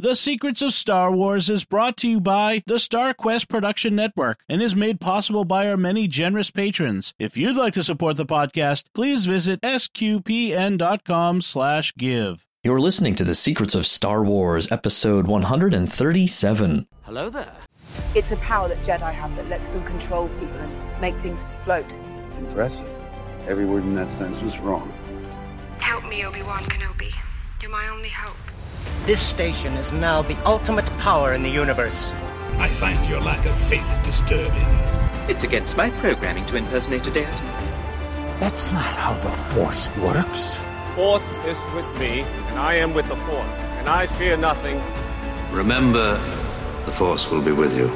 The Secrets of Star Wars is brought to you by the Star Quest Production Network and is made possible by our many generous patrons. If you'd like to support the podcast, please visit sqpn.com slash give. You're listening to The Secrets of Star Wars, episode 137. Hello there. It's a power that Jedi have that lets them control people and make things float. Impressive. Every word in that sentence was wrong. Help me, Obi-Wan Kenobi. You're my only hope. This station is now the ultimate power in the universe. I find your lack of faith disturbing. It's against my programming to impersonate a deity. That's not how the Force works. Force is with me, and I am with the Force, and I fear nothing. Remember, the Force will be with you,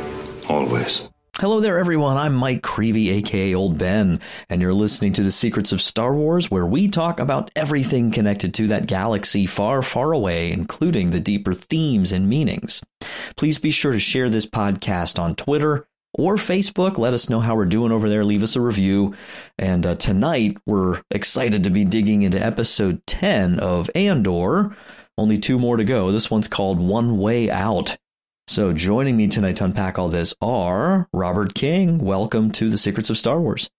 always. Hello there, everyone. I'm Mike Creevy, aka Old Ben, and you're listening to The Secrets of Star Wars, where we talk about everything connected to that galaxy far, far away, including the deeper themes and meanings. Please be sure to share this podcast on Twitter or Facebook. Let us know how we're doing over there. Leave us a review. And uh, tonight, we're excited to be digging into episode 10 of Andor. Only two more to go. This one's called One Way Out. So, joining me tonight to unpack all this are Robert King. Welcome to the Secrets of Star Wars.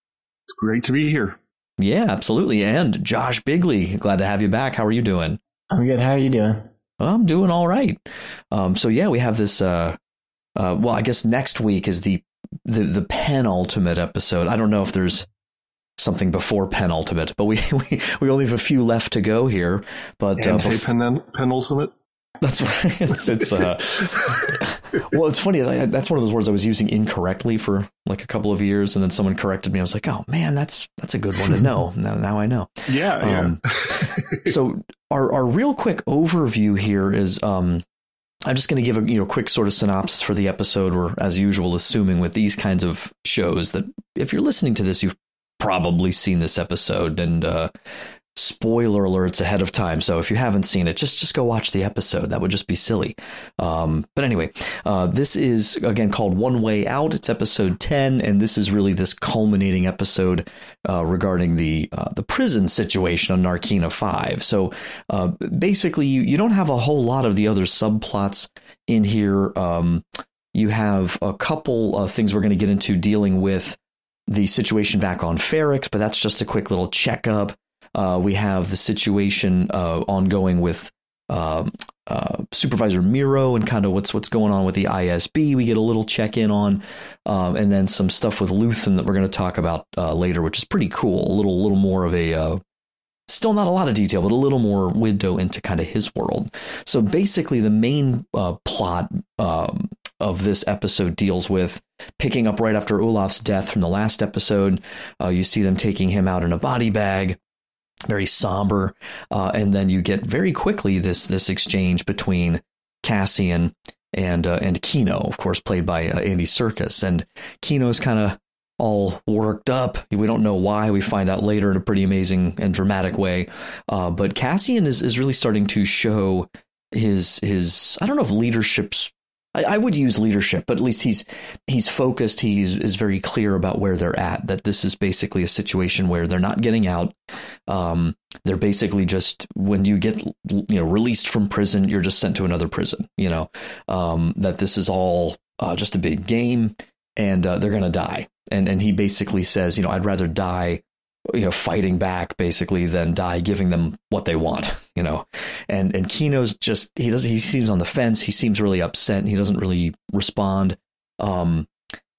It's great to be here. Yeah, absolutely. And Josh Bigley, glad to have you back. How are you doing? I'm good. How are you doing? I'm doing all right. Um, so yeah, we have this. Uh, uh, well, I guess next week is the the the penultimate episode. I don't know if there's something before penultimate, but we we, we only have a few left to go here. But and uh, say pen, penultimate. That's right. It's, it's uh, well, it's funny. I, that's one of those words I was using incorrectly for like a couple of years, and then someone corrected me. I was like, "Oh man, that's that's a good one to know." now, now I know. Yeah. Um, yeah. so our our real quick overview here is um, I'm just going to give a you know quick sort of synopsis for the episode. Or as usual, assuming with these kinds of shows that if you're listening to this, you've probably seen this episode, and uh, spoiler alerts ahead of time. So if you haven't seen it, just just go watch the episode. That would just be silly. Um, but anyway, uh, this is again called One Way Out. It's episode ten, and this is really this culminating episode uh, regarding the uh, the prison situation on Narkina Five. So uh, basically, you you don't have a whole lot of the other subplots in here. Um, you have a couple of things we're going to get into dealing with the situation back on Ferrix, but that's just a quick little checkup. Uh, we have the situation uh, ongoing with um, uh, Supervisor Meero and kind of what's what's going on with the ISB. We get a little check in on, um, and then some stuff with Luthen that we're going to talk about uh, later, which is pretty cool. A little little more of a uh, still not a lot of detail, but a little more window into kind of his world. So basically, the main uh, plot um, of this episode deals with picking up right after Ulaf's death from the last episode. Uh, you see them taking him out in a body bag very somber. Uh, and then you get very quickly this this exchange between Cassian and uh, and Kino, of course, played by uh, Andy Serkis. And Kino's kind of all worked up. We don't know why. We find out later in a pretty amazing and dramatic way. Uh, but Cassian is is really starting to show his his I don't know if leadership's I, I, would use leadership, but at least he's he's focused. He's is very clear about where they're at. That this is basically a situation where they're not getting out. Um, they're basically just when you get you know released from prison, you're just sent to another prison. You know um, that this is all uh, just a big game, and uh, they're gonna die. And and he basically says, you know, I'd rather die you know fighting back basically than die giving them what they want you know and and Kino's just he does he seems on the fence he seems really upset he doesn't really respond um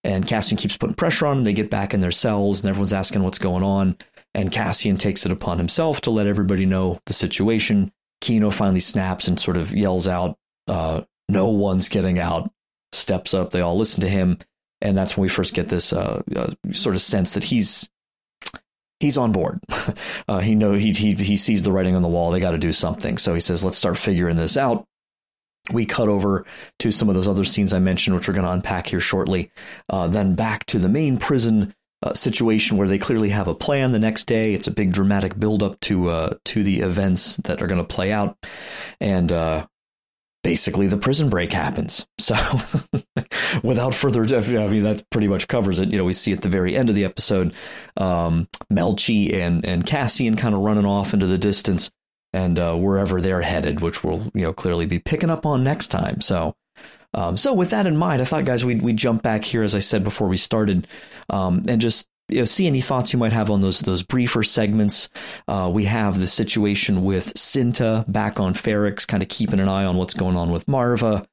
and Cassian keeps putting pressure on them they get back in their cells and everyone's asking what's going on and Cassian takes it upon himself to let everybody know the situation Kino finally snaps and sort of yells out uh no one's getting out steps up they all listen to him and that's when we first get this uh, uh, sort of sense that he's he's on board. Uh, he know he, he he sees the writing on the wall. They got to do something. So he says, "Let's start figuring this out." We cut over to some of those other scenes I mentioned, which we're going to unpack here shortly. Uh, then back to the main prison uh, situation where they clearly have a plan. The next day, it's a big dramatic build up to uh, to the events that are going to play out, and uh, basically the prison break happens. So without further ado, I mean, that pretty much covers it. You know, we see at the very end of the episode, um, Melshi and, and Cassian kind of running off into the distance. and uh, wherever they're headed, which we'll you know clearly be picking up on next time. So. Um, so with that in mind, I thought, guys, we'd, we'd jump back here, as I said before we started, um, and just you know, see any thoughts you might have on those those briefer segments. Uh, we have the situation with Cinta back on Ferrix, kind of keeping an eye on what's going on with Marva,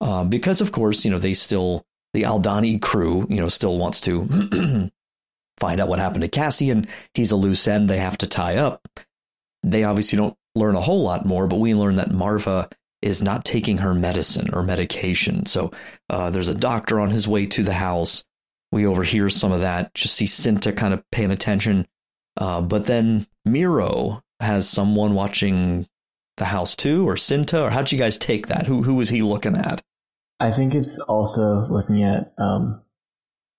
uh, because of course, you know they still the Aldhani crew, you know, still wants to find out what happened to Cassian. He's a loose end they have to tie up. They obviously don't learn a whole lot more, but we learn that Marva is not taking her medicine or medication. So uh, there's a doctor on his way to the house. We overhear some of that, just see Cinta kind of paying attention. Uh, but then Meero has someone watching the house too, or Cinta, or how'd you guys take that? Who who was he looking at? I think it's also looking at um,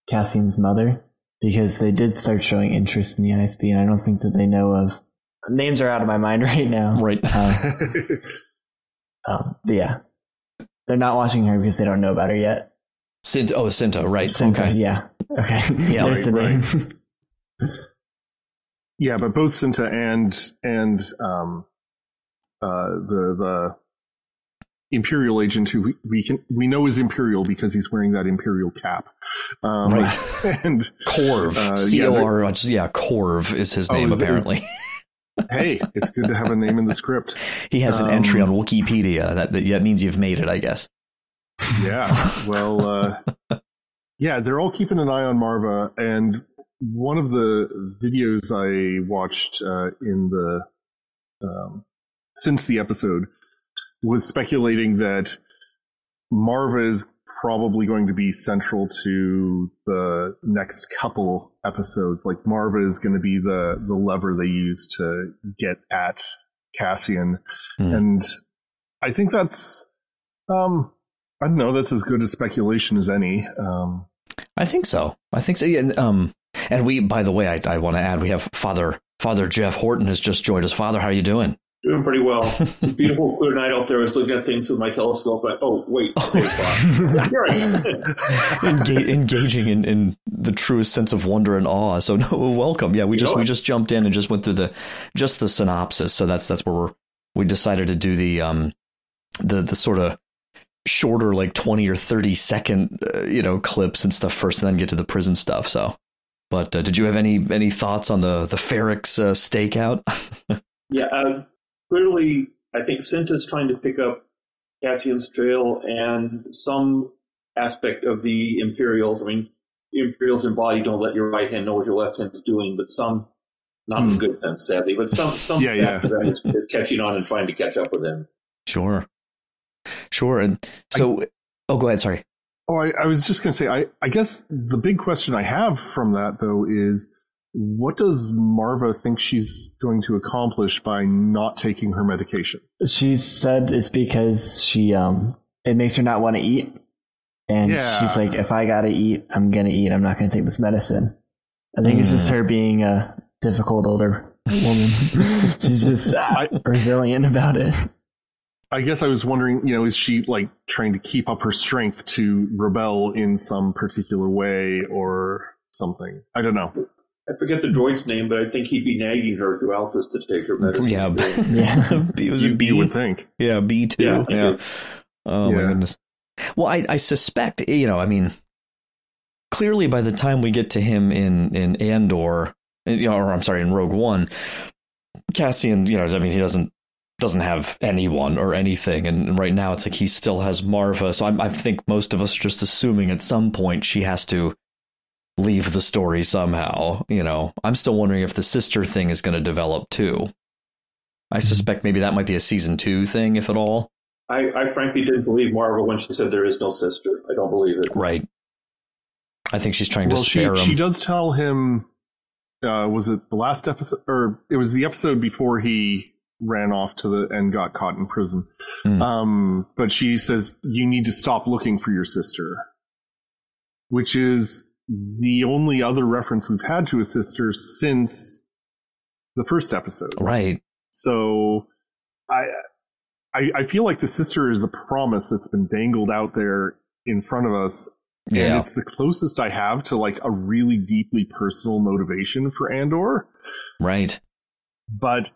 Cassian's mother because they did start showing interest in the ISB, and I don't think that they know of names are out of my mind right now. Right. Um, um, but yeah, they're not watching her because they don't know about her yet. Cinta, oh, Cinta, right? Cinta, okay. yeah, okay, Yeah, There's the right. Yeah, but both Cinta and and um, uh, the the Imperial agent who we, we can we know is Imperial because he's wearing that Imperial cap. Um, Right. And Corv, uh, C yeah, O they're- R, yeah, Corv is his Oh, name is it- is- apparently. Hey, it's good to have a name in the script. he has an um, entry on Wikipedia that that, that means you've made it, I guess. Yeah. Well, uh, yeah, they're all keeping an eye on Marva, and one of the videos I watched uh, in the um, since the episode was speculating that Marva is probably going to be central to the next couple episodes. Like Marva is going to be the the lever they use to get at Cassian, Hmm. and I think that's um I don't know. That's as good a speculation as any. Um, I think so. I think so. Yeah, and, um, and we, by the way, I, I want to add, we have Father Father Jeff Horton has just joined us. Father, how are you doing? Doing pretty well. It's a beautiful, clear night out there. I was looking at things with my telescope. But, oh, wait. Save thought. You're right. Enga- engaging in, in the truest sense of wonder and awe. So no, welcome. Yeah, we You just we just jumped in and just went through the just the synopsis. So that's that's where we're we decided to do the um the the sort of shorter like 20 or 30 second uh, you know clips and stuff first and then get to the prison stuff so but uh, did you have any any thoughts on the the Ferrix uh, stakeout Yeah, uh, clearly, I think Cinta's trying to pick up Cassian's trail and some aspect of the Imperials. I mean, the Imperials embody don't let your right hand know what your left hand is doing, but some, not hmm. in good sense, sadly, but some, some Yeah, yeah. aspect of that is, is catching on and trying to catch up with him. sure sure and so oh go ahead sorry oh, I, I was just going to say. I, I guess the big question I have from that though is, what does Marva think she's going to accomplish by not taking her medication? She said it's because she um it makes her not want to eat. And Yeah. she's like, if I gotta eat, I'm gonna eat. I'm not gonna take this medicine. I think it's just her being a difficult older woman. she's just uh, resilient about it. I guess I was wondering, you know, is she like trying to keep up her strength to rebel in some particular way or something? I don't know. I forget the droid's name, but I think he'd be nagging her throughout this to take her medicine. yeah Yeah. B was You, it B you would think. Yeah, B two. Yeah, Yeah. I Oh my goodness. Well, I, I suspect you know. I mean, clearly by the time we get to him in in Andor, you know, or I'm sorry, in Rogue One, Cassian, you know, I mean, he doesn't doesn't have anyone or anything, and right now it's like he still has Marva. So I'm, I think most of us are just assuming at some point she has to leave the story somehow. You know, I'm still wondering if the sister thing is going to develop too. I suspect maybe that might be a season two thing, if at all. I, I frankly didn't believe Marva when she said there is no sister. I don't believe it. Right. I think she's trying well, to she spare him. she does tell him. Uh, was it the last episode, or it was the episode before he ran off to the and got caught in prison? Mm. Um, but she says you need to stop looking for your sister, which is the only other reference we've had to a sister since the first episode. Right. So I, I I feel like the sister is a promise that's been dangled out there in front of us. And Yeah. it's the closest I have to like a really deeply personal motivation for Andor. Right. But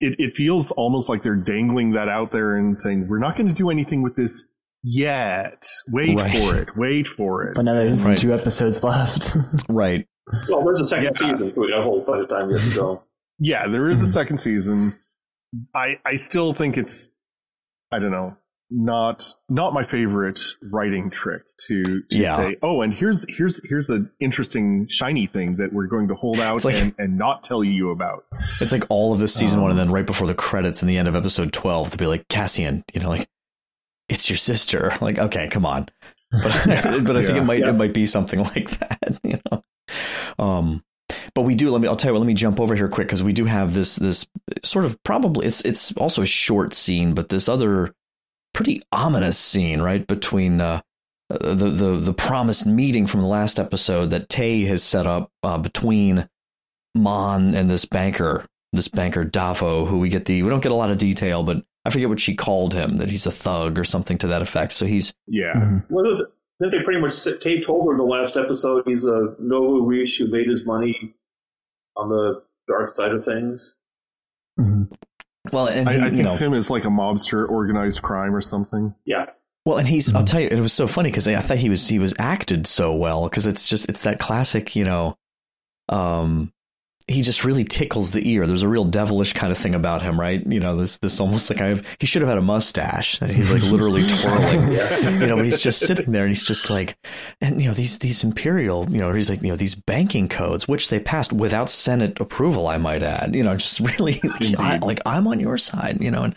it, it feels almost like they're dangling that out there and saying, we're not going to do anything with this yet. Wait right. for it. Wait for it. But now there's right. two episodes left. right. Well, there's a second yes. season, so we got a whole bunch of time yet to go. Yeah, there is a second season. I I still think it's I don't know not not my favorite writing trick to, to yeah. say oh and here's here's here's an interesting shiny thing that we're going to hold out like, and, and not tell you about it's like all of this season um, one and then right before the credits in the end of episode 12 to be like cassian you know like it's your sister. Like okay come on. But, yeah, but i think yeah, it might it might be something like that you know? Um but we do let me i'll tell you what let me jump over here quick because we do have this this sort of probably it's it's also a short scene but this other pretty ominous scene, right, between uh, the the the promised meeting from the last episode that Tay has set up uh, between Mon and this banker, this banker Davo, who we get the we don't get a lot of detail, but I forget what she called him that he's a thug or something to that effect. So he's yeah. Mm-hmm. Well, then they pretty much Tay told her in the last episode he's a Nouveau Riche who made his money on the dark side of things. Mm-hmm. Well, and he, I, I think know, him is like a mobster, organized crime or something. Yeah. Well, and he's, I'll tell you, it was so funny because I thought he was, he was acted so well because it's just, it's that classic, you know, um, he just really tickles the ear. There's a real devilish kind of thing about him, right? You know, this this almost like I have. He should have had a mustache, and he's like literally twirling. You know, but he's just sitting there, and he's just like, and you know these these imperial, you know, he's like you know these banking codes, which they passed without Senate approval, I might add. You know, just really like, I, like I'm on your side. You know, and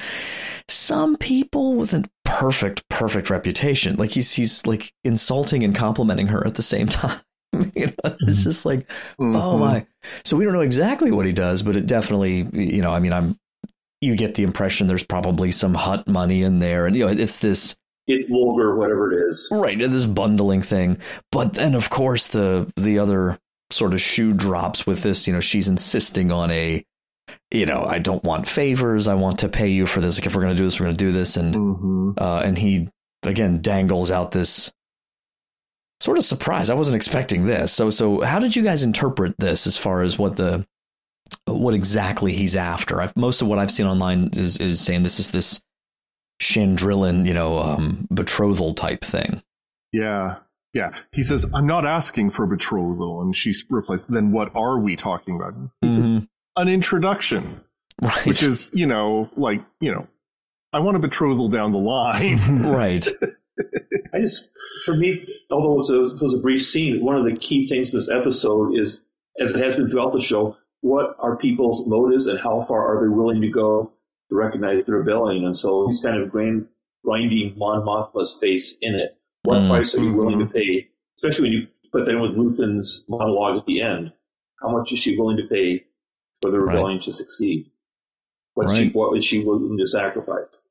some people with a perfect perfect reputation, like he's he's like insulting and complimenting her at the same time. you know, it's mm-hmm. just like, oh mm-hmm. oh my. So we don't know exactly what he does, but it definitely, you know, I mean, I'm, you get the impression there's probably some Hutt money in there, and you know, it's this. It's vulgar, whatever it is. Right, this bundling thing. But then, of course, the the other sort of shoe drops with this. You know, she's insisting on a, you know, I don't want favors. I want to pay you for this. Like, if we're going to do this, we're going to do this. And mm-hmm. uh, and he again dangles out this sort of surprised. I wasn't expecting this. So so how did you guys interpret this as far as what the what exactly he's after? I've, most of what I've seen online is is saying this is this Chandrilan, you know, um, betrothal type thing. Yeah. Yeah. He says, I'm not asking for betrothal. And she replies, then what are we talking about? He mm-hmm. says, an introduction. Right. Which is, you know, like, you know, I want a betrothal down the line. right. I just, for me, although it was, a, it was a brief scene, one of the key things this episode is, as it has been throughout the show, what are people's motives and how far are they willing to go to recognize the rebellion? And so he's kind of grand, grinding Mon Mothma's face in it. What mm. price are you willing to pay? Especially when you put that in with Luthen's monologue at the end. How much is she willing to pay for the rebellion right. to succeed? What, right. she, what is she willing to sacrifice?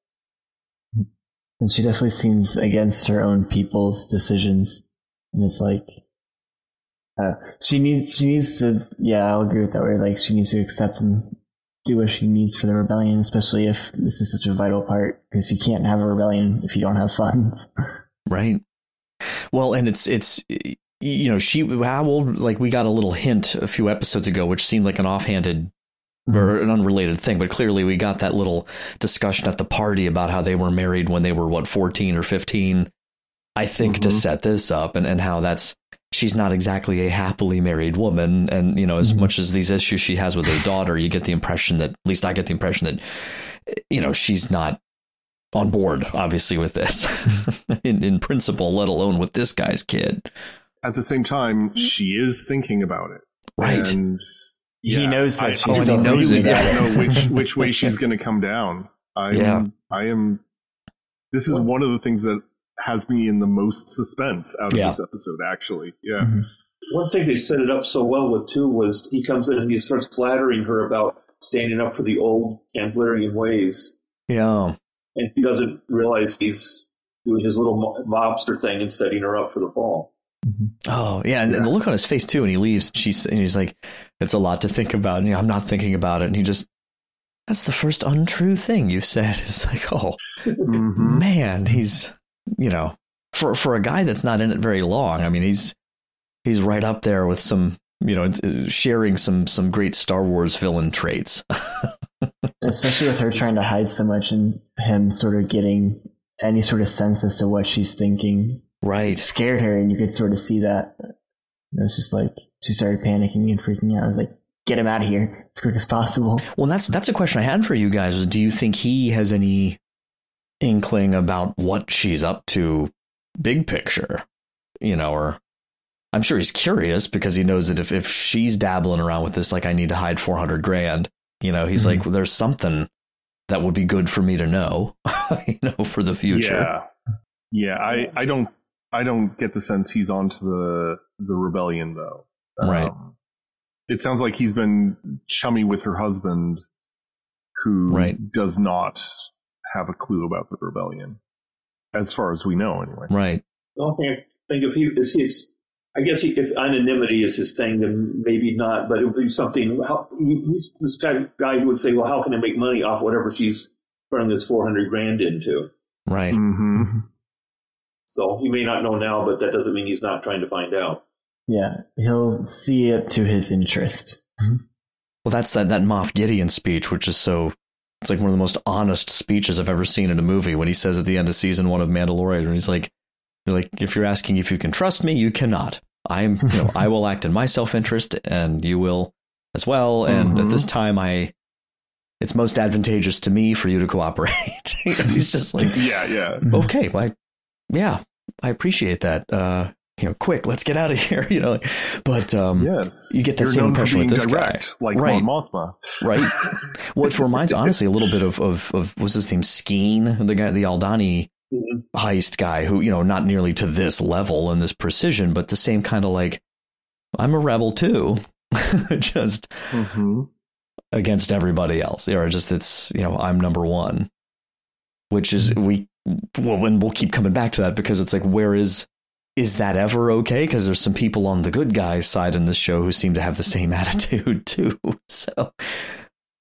And she definitely seems against her own people's decisions. And it's like, uh, she needs, she needs to, yeah, I'll agree with that way. Like, she needs to accept and do what she needs for the rebellion, especially if this is such a vital part, because you can't have a rebellion if you don't have funds. right. Well, and it's, it's, you know, she, how old, like, we got a little hint a few episodes ago, which seemed like an offhanded or an unrelated thing, but clearly we got that little discussion at the party about how they were married when they were what 14 or 15. I think mm-hmm. to set this up and, and how that's she's not exactly a happily married woman and you know as mm-hmm. much as these issues she has with her daughter you get the impression that at least I get the impression that you know she's not on board obviously with this in in principle let alone with this guy's kid at the same time she is thinking about it right and he knows that I, she's oh, he knows it. Yeah. know which which way she's going to come down. I yeah. am. I am. This is one of the things that has me in the most suspense out of yeah. this episode. Actually, yeah. Mm-hmm. One thing they set it up so well with too was he comes in and he starts flattering her about standing up for the old Templarian ways. Yeah, and he doesn't realize he's doing his little mobster thing and setting her up for the fall. Mm-hmm. Oh yeah, and, the look on his face too. And he leaves. She's and he's like, "It's a lot to think about." And you know, I'm not thinking about it. And he just, that's the first untrue thing you've said. It's like, oh mm-hmm. man, he's you know, for for a guy that's not in it very long. I mean, he's he's right up there with some you know sharing some some great Star Wars villain traits. especially with her trying to hide so much and him sort of getting any sort of sense as to what she's thinking. Right. scared her, and you could sort of see that. It was just like she started panicking and freaking out. I was like, get him out of here as quick as possible. Well, that's that's a question I had for you guys. Do you think he has any inkling about what she's up to, big picture? You know, or I'm sure he's curious because he knows that if if she's dabbling around with this, like I need to hide 400 grand, you know, he's mm-hmm. like, well, there's something that would be good for me to know, you know, for the future. Yeah, yeah. I I don't I don't get the sense he's onto the the rebellion though. Right. Um, it sounds like he's been chummy with her husband, who right. does not have a clue about the rebellion, as far as we know, anyway. Right. Okay. I think if he, is, I guess he, if anonymity is his thing, then maybe not. But it would be something. How, he's this kind of guy who would say, "Well, how can I make money off whatever she's turning this four hundred grand into?" Right. Mm-hmm. So he may not know now, but that doesn't mean he's not trying to find out. Yeah, he'll see it to his interest. Well, that's that that Moff Gideon speech, which is so. It's like one of the most honest speeches I've ever seen in a movie. When he says at the end of season one of Mandalorian, he's like, "You're like, if you're asking if you can trust me, you cannot. I'm, you know, I will act in my self interest, and you will as well. And mm-hmm. at this time, I, it's most advantageous to me for you to cooperate." he's just like, "Yeah, yeah, okay, well, I, yeah, I appreciate that. Uh, you know, quick, let's get out of here. You know, but um, yes, you get that You're same impression with this direct, guy, like right? Mothma, right? Which reminds, honestly, a little bit of of of what's his name, Skeen, the guy, the Aldhani mm-hmm. heist guy, who you know, not nearly to this level and this precision, but the same kind of like, I'm a rebel too, just mm-hmm. against everybody else. Or just it's you know, I'm number one, which is mm-hmm. we well, and we'll keep coming back to that because it's like, where is is that ever okay? Because there's some people on the good guys side in this show who seem to have the same attitude too. So,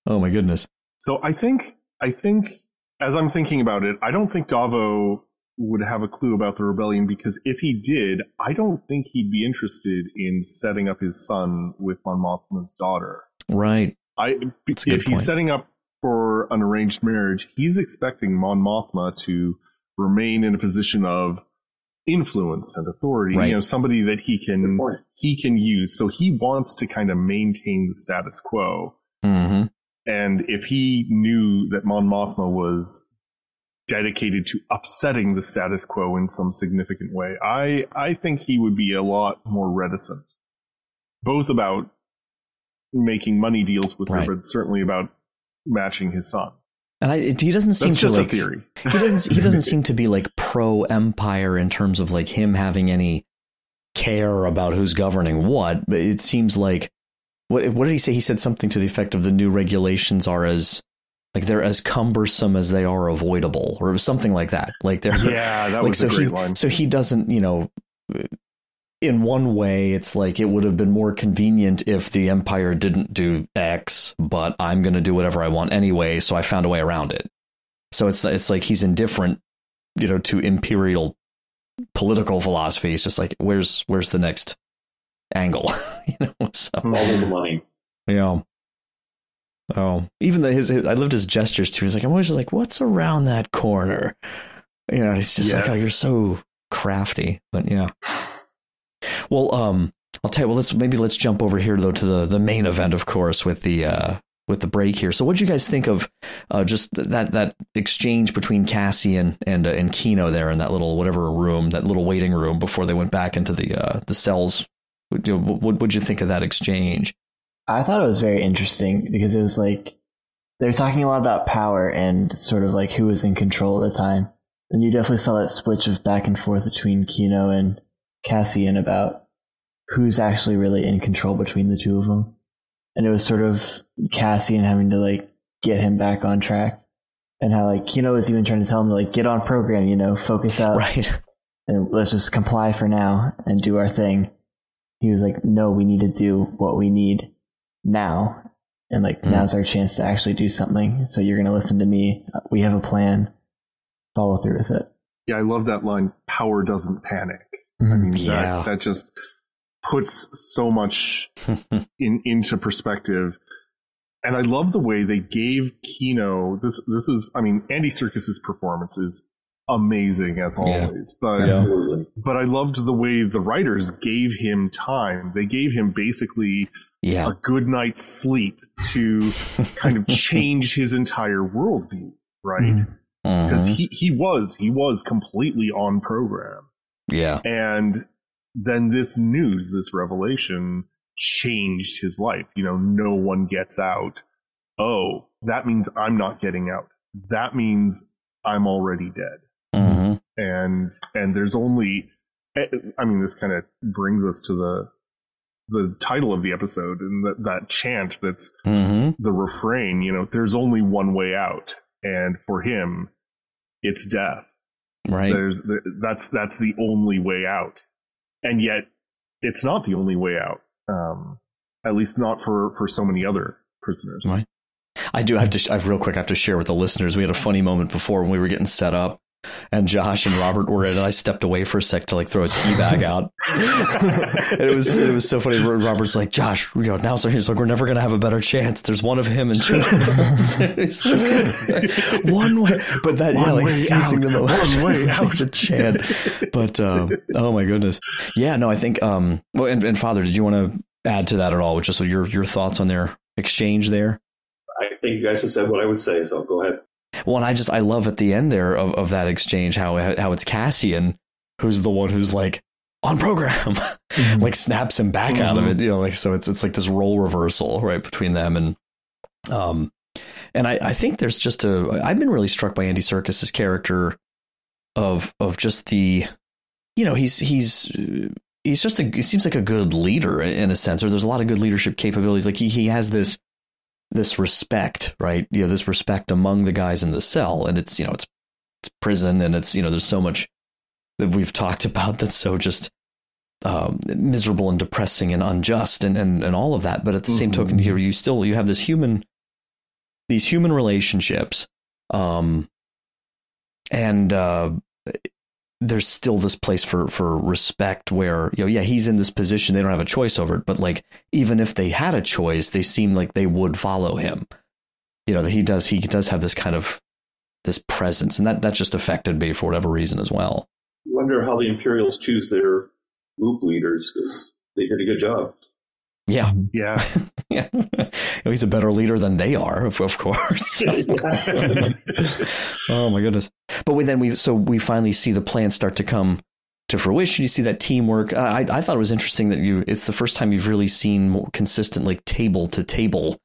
oh my goodness. So I think I think as I'm thinking about it, I don't think Davo would have a clue about the rebellion because if he did, I don't think he'd be interested in setting up his son with Mon Mothma's daughter. Right. I if he's point. setting up for an arranged marriage, he's expecting Mon Mothma to remain in a position of influence and authority. Right. You know, somebody that he can he can use. So he wants to kind of maintain the status quo. Mm-hmm. And if he knew that Mon Mothma was dedicated to upsetting the status quo in some significant way, I I think he would be a lot more reticent, both about making money deals with right. her, but certainly about matching his son. And I, he doesn't seem That's to just like. A theory. he doesn't. He doesn't seem to be like pro empire in terms of like him having any care about who's governing what. But it seems like what what did he say? He said something to the effect of the new regulations are as like they're as cumbersome as they are avoidable, or something like that. Like they're yeah, that like, was so a great he, line. So he doesn't, you know, in one way, it's like it would have been more convenient if the Empire didn't do X, but I'm going to do whatever I want anyway. So I found a way around it. So it's it's like he's indifferent, you know, to imperial political philosophy. It's just like where's where's the next angle, you know? So, hmm. All the money. Yeah. Oh, even the, his, his, I loved his gestures too. He's like, I'm always just like, what's around that corner? You know, he's just yes. like, oh, you're so crafty. But yeah. Well, um, I'll tell you. Well, let's maybe let's jump over here though to the the main event, of course, with the uh, with the break here. So, what do you guys think of uh, just that that exchange between Cassie and uh, and Kino there in that little whatever room, that little waiting room before they went back into the uh, the cells? What what would you think of that exchange? I thought it was very interesting because it was like they're talking a lot about power and sort of like who was in control at the time. And you definitely saw that switch of back and forth between Kino and Cassian about who's actually really in control between the two of them. And it was sort of Cassian having to like get him back on track. And how like Kino was even trying to tell him to like get on program, you know, focus out. Right. And let's just comply for now and do our thing. He was like, No, we need to do what we need now. And like mm. now's our chance to actually do something. So you're gonna listen to me. We have a plan. Follow through with it. Yeah, I love that line. Power doesn't panic. I Mm, mean, yeah. that, that just puts so much in into perspective. and I love the way they gave Kino this. This is, I mean, Andy Serkis's performance is amazing as always, yeah. but yeah. but I loved the way the writers gave him time. They gave him basically yeah. a good night's sleep to kind of change his entire worldview, right? Because Mhm. he he was he was completely on program, Yeah. and then this news, this revelation, changed his life. You know, no one gets out. Oh, that means I'm not getting out. That means I'm already dead. hmm And and there's only, eh, I mean, this kind of brings us to the the title of the episode and that that chant that's hmm the refrain. You know, there's only one way out, and for him, it's death. Right. There's there, that's that's the only way out, and yet it's not the only way out. Um, at least not for for so many other prisoners. Right. I do have to. I've real quick. I have to share with the listeners. We had a funny moment before when we were getting set up, and Josh and Robert were in. And I stepped away for a sec to like throw a tea bag out. and it was it was so funny. Robert's like, Josh, you know, now so he's like, we're never gonna have a better chance. There's one of him and two. of one way, but that yeah, like way seizing out. the moment, One way out. the chant. But um, oh my goodness, yeah. No, I think. Um, well, and, and Father, did you want to add to that at all? Just so your your thoughts on their exchange there. I think you guys have said what I would say, so go ahead. Well, and I just I love at the end there of, of that exchange how how it's Cassian who's the one who's like on program, like snaps him back out of it. You know, like so it's it's like this role reversal right between them and um and I I think there's just a I've been really struck by Andy Serkis's character of of just the you know he's he's he's just a he seems like a good leader in a sense or there's a lot of good leadership capabilities like he he has this this respect, right? You know, this respect among the guys in the cell, and it's you know, it's it's prison, and it's you know, there's so much that we've talked about that's so just um, miserable and depressing and unjust, and and and all of that. But at the same token, here you still you have this human, these human relationships, um, and uh, there's still this place for for respect where you know yeah he's in this position they don't have a choice over it but like even if they had a choice they seem like they would follow him you know that he does he does have this kind of this presence and that that just affected me for whatever reason as well wonder how the Imperials choose their group leaders because they did a good job. Yeah. Yeah. yeah. He's a better leader than they are of, of course. Oh my goodness. But we then we so we finally see the plan start to come to fruition. You see that teamwork. I i thought it was interesting that you it's the first time you've really seen more consistent like table to table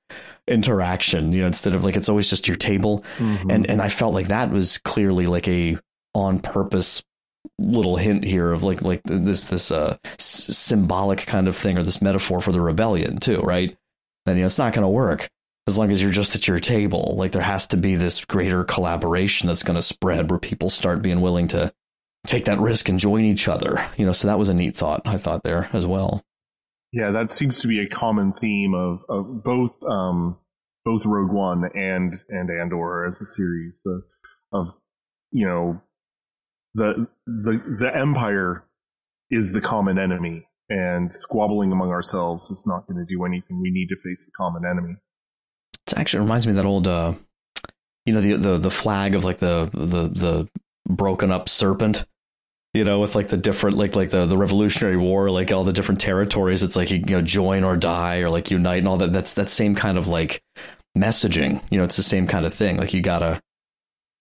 interaction you know instead of like it's always just your table. Mhm. and and i felt like that was clearly like a on purpose little hint here of like like this this uh s- symbolic kind of thing or this metaphor for the rebellion too right? Then you know it's not going to work as long as you're just at your table. Like there has to be this greater collaboration that's going to spread where people start being willing to take that risk and join each other you know? So that was a neat thought i thought there as well. Yeah, that seems to be a common theme of, of both um, both Rogue One and and Andor as a series. The of you know the the the Empire is the common enemy, and squabbling among ourselves is not going to do anything. We need to face the common enemy. It actually reminds me of that old, uh, you know, the the the flag of like the the the broken up serpent. You know, with like the different, like like the the Revolutionary War, like all the different territories. It's like you know, join or die, or like unite, and all that. That's that same kind of like messaging. You know, it's the same kind of thing. Like you gotta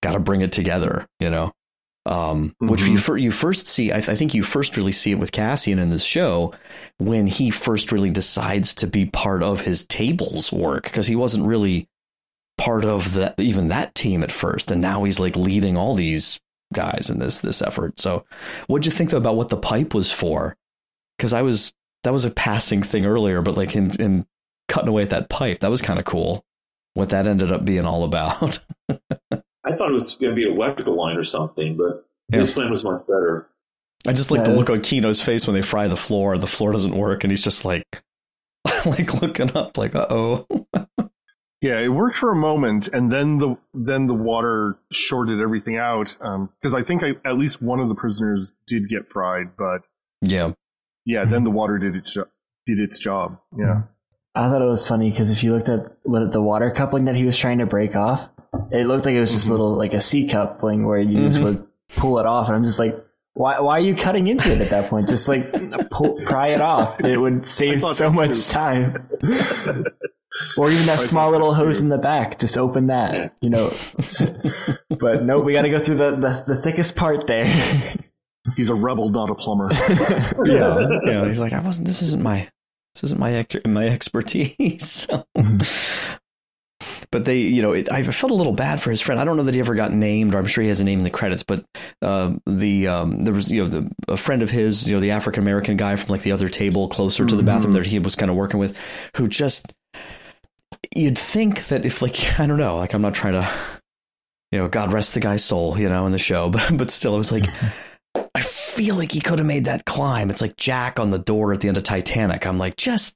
gotta bring it together. You know, um, which you fir- you first see. I, I think you first really see it with Cassian in this show when he first really decides to be part of his table's work because he wasn't really part of that even that team at first, and now he's like leading all these guys in this this effort. So, what'd you think though, about what the pipe was for? Because I was that was a passing thing earlier, but like him him cutting away at that pipe that was kind of cool. What that ended up being all about. I thought it was going to be an electrical line or something, but this plan was much better. I just like Yeah, the look on Kino's face when they fry the floor. The floor doesn't work, and he's just like, like looking up, like, uh oh. Yeah, it worked for a moment, and then the then the water shorted everything out. Because I think I, at least one of the prisoners did get fried, but Yeah. yeah, then the water did its jo- did its job. Yeah. I thought it was funny because if you looked at what the water coupling that he was trying to break off, it looked like it was just a little like a C coupling where you just Mhm. would pull it off, and I'm just like, why? Why are you cutting into it at that point? Just like pull, pry it off. It would save so much too. time. or even that I small little hose too. in the back. Just open that, you know. but no, we got to go through the, the the thickest part there. He's a rebel, not a plumber. yeah, yeah. He's like, I wasn't. This isn't my. This isn't my ec- my expertise. So- but they, you know, it, I felt a little bad for his friend. I don't know that he ever got named, or I'm sure he has a name in the credits. But um, the um, there was, you know, the, a friend of his, you know, the African American guy from like the other table closer to the bathroom that he was kind of working with, who just you'd think that if like I don't know, like I'm not trying to, you know, God rest the guy's soul, you know, in the show, but but still, it was like. I feel like he could have made that climb. It's like Jack on the door at the end of Titanic. I'm like, just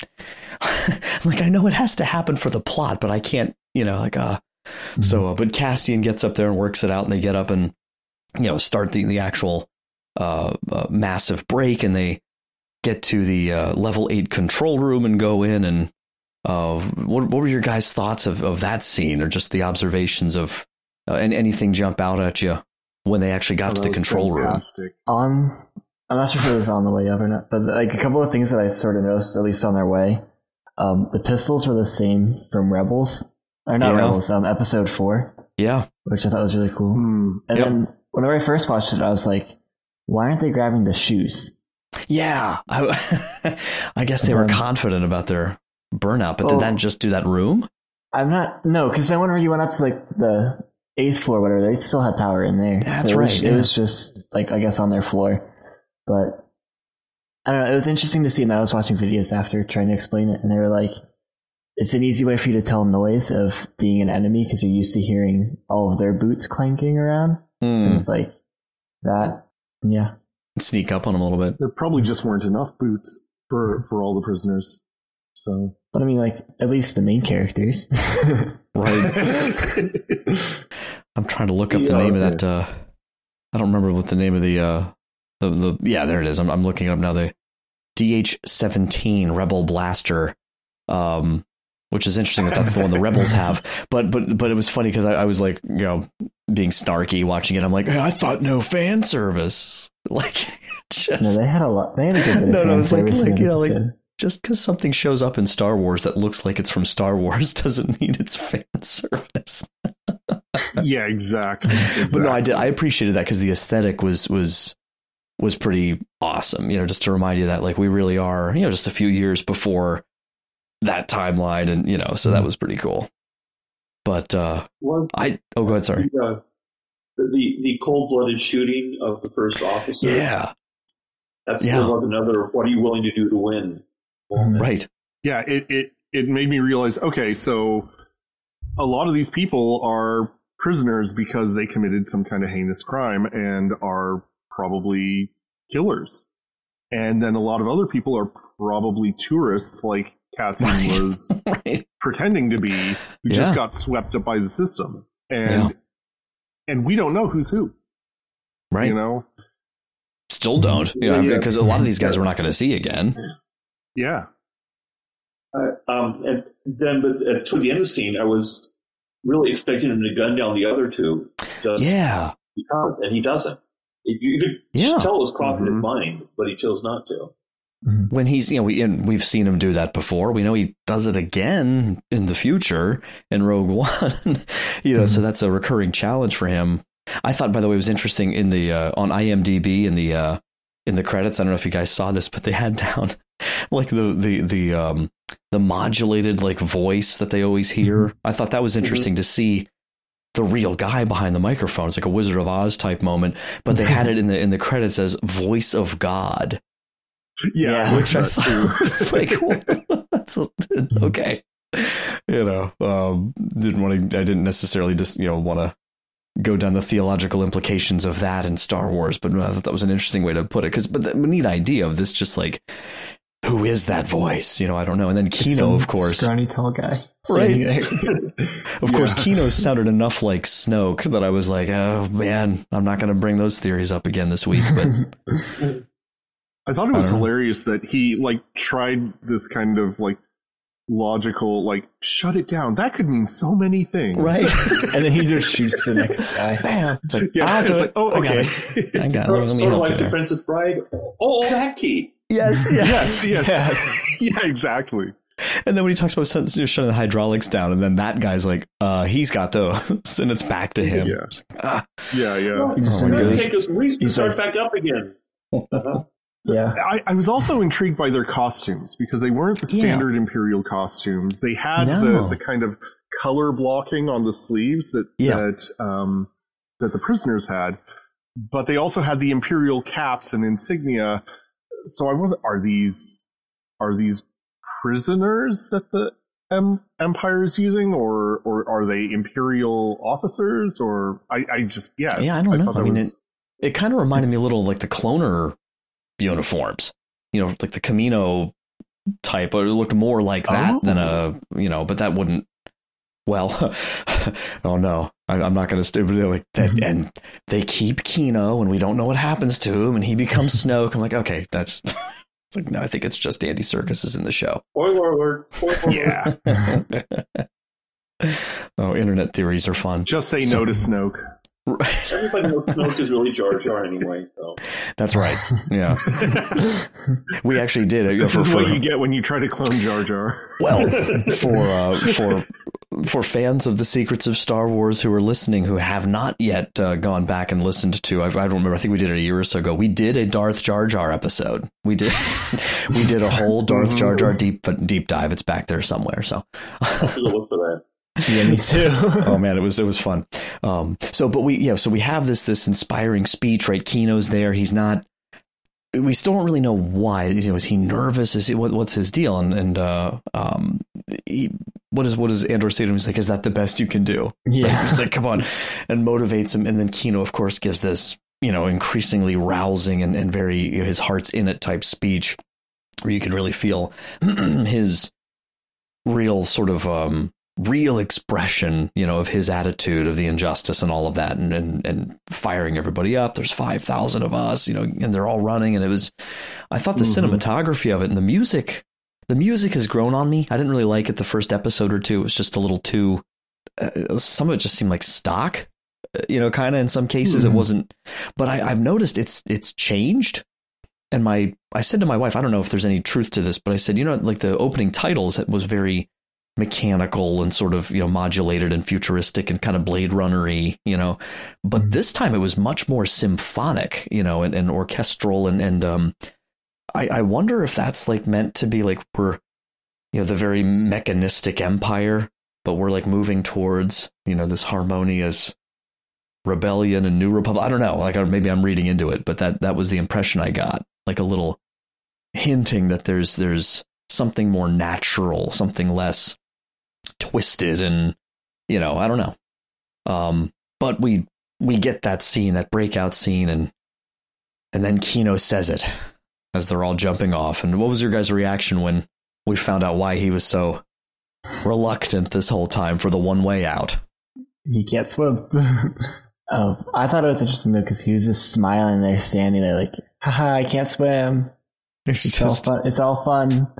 like I know it has to happen for the plot, but I can't, you know, like uh. So, uh, but Cassian gets up there and works it out, and they get up and you know start the the actual uh, uh massive break, and they get to the uh, level eight control room and go in and. Uh, what what were your guys' thoughts of, of that scene, or just the observations of, uh, and anything jump out at you when they actually got Oh, to the was control room? fantastic. On I'm not sure if it was on the way up or not, but like a couple of things that I sort of noticed, at least on their way. Um, the pistols were the same from Rebels, or not Yeah. Rebels, um, Episode Four, Yeah, which I thought was really cool. Hmm. And Yep. then whenever I first watched it, I was like, why aren't they grabbing the shoes? yeah. I, I guess they And were then- confident about their burnout, but Well- did that just do that room? I'm not no, because then whenever you went up to like the eighth floor, whatever, they still had power in there. That's So it was- right, It was just like I guess on their floor, but I don't know. It was interesting to see, and I was watching videos after trying to explain it, and they were like, "It's an easy way for you to tell noise of being an enemy because you're used to hearing all of their boots clanking around." And it's like that, yeah. Sneak up on them a little bit. There probably just weren't enough boots for for all the prisoners. So But I mean, like at least the main characters. Right. I'm trying to look up the Yeah, name of that. Uh, I don't remember what the name of the uh, the the yeah there it is. I'm I'm looking it up now. The DH-17 Rebel Blaster, um, which is interesting that that's the one the rebels have. But but but it was funny because I, I was like you know being snarky watching it. I'm like hey, I thought no fan service like no, they had a lot. They had a good bit of No, no, fan it's like- like, you know, like- just because something shows up in Star Wars that looks like it's from Star Wars doesn't mean it's fan service. yeah, exactly. But no, I did. I appreciated that because the aesthetic was was was pretty awesome. You know, just to remind you that like we really are, you know, just a few years before that timeline, and you know, so that was pretty cool. But uh Was I oh, go ahead. Sorry. the, uh, the the cold blooded shooting of the first officer? Yeah. that Yeah. was another. What are you willing to do to win? Right. yeah, it, it it made me realize. Okay, so a lot of these people are prisoners because they committed some kind of heinous crime and are probably killers, and then a lot of other people are probably tourists, like Cassie Right. was Right. pretending to be, who Yeah. just got swept up by the system, and Yeah. and we don't know who's who. Right. You know, Still don't. You know, Yeah. because a lot of these guys we're not going to see again. yeah. Uh, um, and then, but uh, toward the end of the scene, I was really expecting him to gun down the other two. Just Yeah. because, and he doesn't. It, you could Yeah. tell it was crossing Mhm. his mind, but he chose not to. when he's you know we and we've seen him do that before. We know he does it again in the future in Rogue One. you know, so that's a recurring challenge for him. I thought, by the way, it was interesting in the uh, on IMDb in the uh, in the credits. I don't know if you guys saw this, but they had down like the the the um the modulated like voice that they always hear. I thought that was interesting to see the real guy behind the microphone. It's like a Wizard of Oz type moment, but they had it in the in the credits as voice of God Yeah, Yeah. which I thought was like, well, that's okay. You know, um, didn't want to. I didn't necessarily just you know want to go down the theological implications of that in Star Wars, but I thought that was an interesting way to put it. Because, but the neat idea of this, just like, who is that voice? You know, I don't know. And then Kino, of course, scrawny tall guy, Right. standing there. of course, Kino sounded enough like Snoke that I was like, oh man, I'm not going to bring those theories up again this week. But I thought it was I know. hilarious that he like tried this kind of like logical like shut it down that could mean so many things Right. and then he just shoots the next guy. Bam. It's like, yeah I'll it's it. like oh I got okay it. I got it. Let me sort of help like you the. Princess Bride. Oh, oh, that key. Yes, yes. yes yes yeah exactly And then when he talks about shutting the hydraulics down, and then that guy's like, uh, he's got those, and it's back to him. Yeah. Ah, yeah yeah just my it's gonna take us weeks to start back up again. Uh-huh. Yeah. I, I was also intrigued by their costumes because they weren't the Yeah. standard Imperial costumes. They had No. the, the kind of color blocking on the sleeves that Yeah. that um, that the prisoners had, but they also had the Imperial caps and insignia. So I wasn't. Are these are these prisoners that the em, Empire is using, or or are they Imperial officers? Or I, I just yeah Yeah, I don't know. I mean, was- it kind of reminded me a little like the cloner uniforms, you know, like the Kamino type, or it looked more like that oh. than a, you know, but that wouldn't. Well, oh no, I, I'm not going to stay. But they're like mm-hmm. that, and they keep Kino, and we don't know what happens to him, and he becomes Snoke. I'm like, okay, that's. It's like no, I think it's just Andy Serkis is in the show. Spoiler alert. Spoiler alert. yeah. oh, internet theories are fun. Just say So- no to Snoke. Everybody knows Snoke is really Jar Jar anyway, so. That's right. Yeah, we actually did it. This for- is what for- you get when you try to clone Jar Jar. Well, for uh, for for fans of the secrets of Star Wars who are listening who have not yet uh, gone back and listened to, I, I don't remember. I think we did it a year or so ago. We did a Darth Jar Jar episode. We did we did a whole Darth Jar Jar deep deep dive. It's back there somewhere. So I'll have to look for that. Yeah, me too. oh man, it was it was fun. Um, so but we yeah, so we have this this inspiring speech, right? Kino's there. He's not. We still don't really know why. You know, is he nervous? Is he what, what's his deal? And and uh, um, he, what is what does Andor say to him? He's like, "Is that the best you can do?" Yeah. Right? He's like, "Come on," and motivates him. And then Kino, of course, gives this you know increasingly rousing and and very you know, his heart's in it type speech, where you can really feel his real sort of um real expression, you know, of his attitude of the injustice and all of that and and, and firing everybody up. There's 5,000 of us, you know, and they're all running and it was I thought the Mhm. cinematography of it and the music the music has grown on me. I didn't really like it the first episode or two. It was just a little too uh, some of it just seemed like stock. uh, You know, kind of in some cases it Mhm. wasn't but I I've noticed it's it's changed and my I said to my wife, I don't know if there's any truth to this, but I said, you know, like the opening titles, it was very mechanical and sort of you know modulated and futuristic and kind of Blade Runnery, you know. But this time it was much more symphonic, you know, and, and orchestral and and um, I I wonder if that's like meant to be like we're you know the very mechanistic empire, but we're like moving towards you know this harmonious rebellion and new republic. I don't know, like maybe I'm reading into it, but that that was the impression I got, like a little hinting that there's there's something more natural, something less twisted and you know, I don't know. Um but we we get that scene, that breakout scene and and then Kino says it as they're all jumping off. And what was your guys' reaction when we found out why he was so reluctant this whole time for the one way out? He can't swim. oh, I thought it was interesting though because he was just smiling there, standing there, like, haha, I can't swim. It's It's all fun. It's all fun. Until you get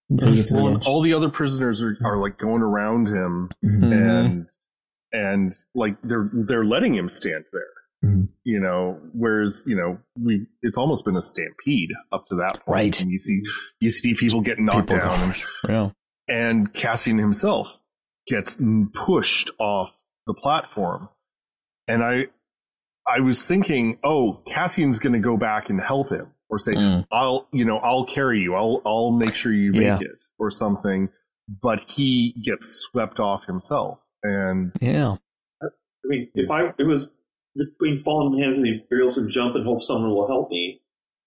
to the Well, all the other prisoners are, are like going around him Mhm. and and like they're they're letting him stand there. Mhm. You know, whereas you know we it's almost been a stampede up to that point. Right. And you see you see people getting knocked People down, yeah. and Cassian himself gets pushed off the platform. And I I was thinking, oh, Cassian's going to go back and help him, or say, Mm. I'll you know I'll carry you, I'll I'll make sure you make Yeah. it, or something. But he gets swept off himself, and Yeah. I mean, if I it was between falling in the hands of the Imperials and jump and hope someone will help me,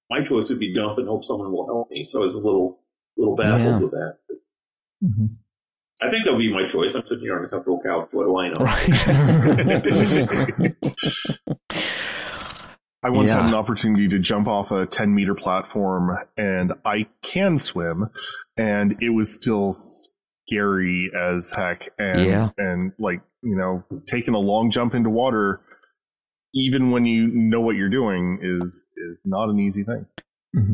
my choice would be jump and hope someone will help me. So I was a little little baffled Yeah. with that. Mhm. I think that would be my choice. I'm sitting here on a comfortable couch. What do I know? I once Yeah. had an opportunity to jump off a 10 meter platform, and I can swim, and it was still scary as heck. And, Yeah. and like, you know, taking a long jump into water, even when you know what you're doing, is is not an easy thing.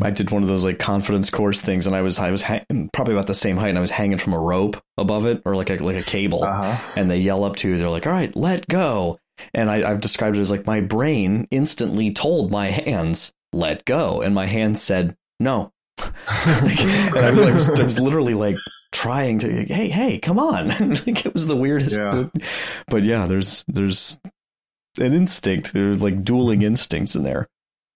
I did one of those like confidence course things, and I was I was hang- probably about the same height, and I was hanging from a rope above it or like a like a cable, Uh-huh. and they yell up to you. They're like, "All right, let go," and I, I've described it as like my brain instantly told my hands, "Let go," and my hands said, "No." Like, and I was, I was I was literally like trying to, hey, hey, come on! like it was the weirdest. Yeah. But yeah, there's there's an instinct, there's like dueling instincts in there.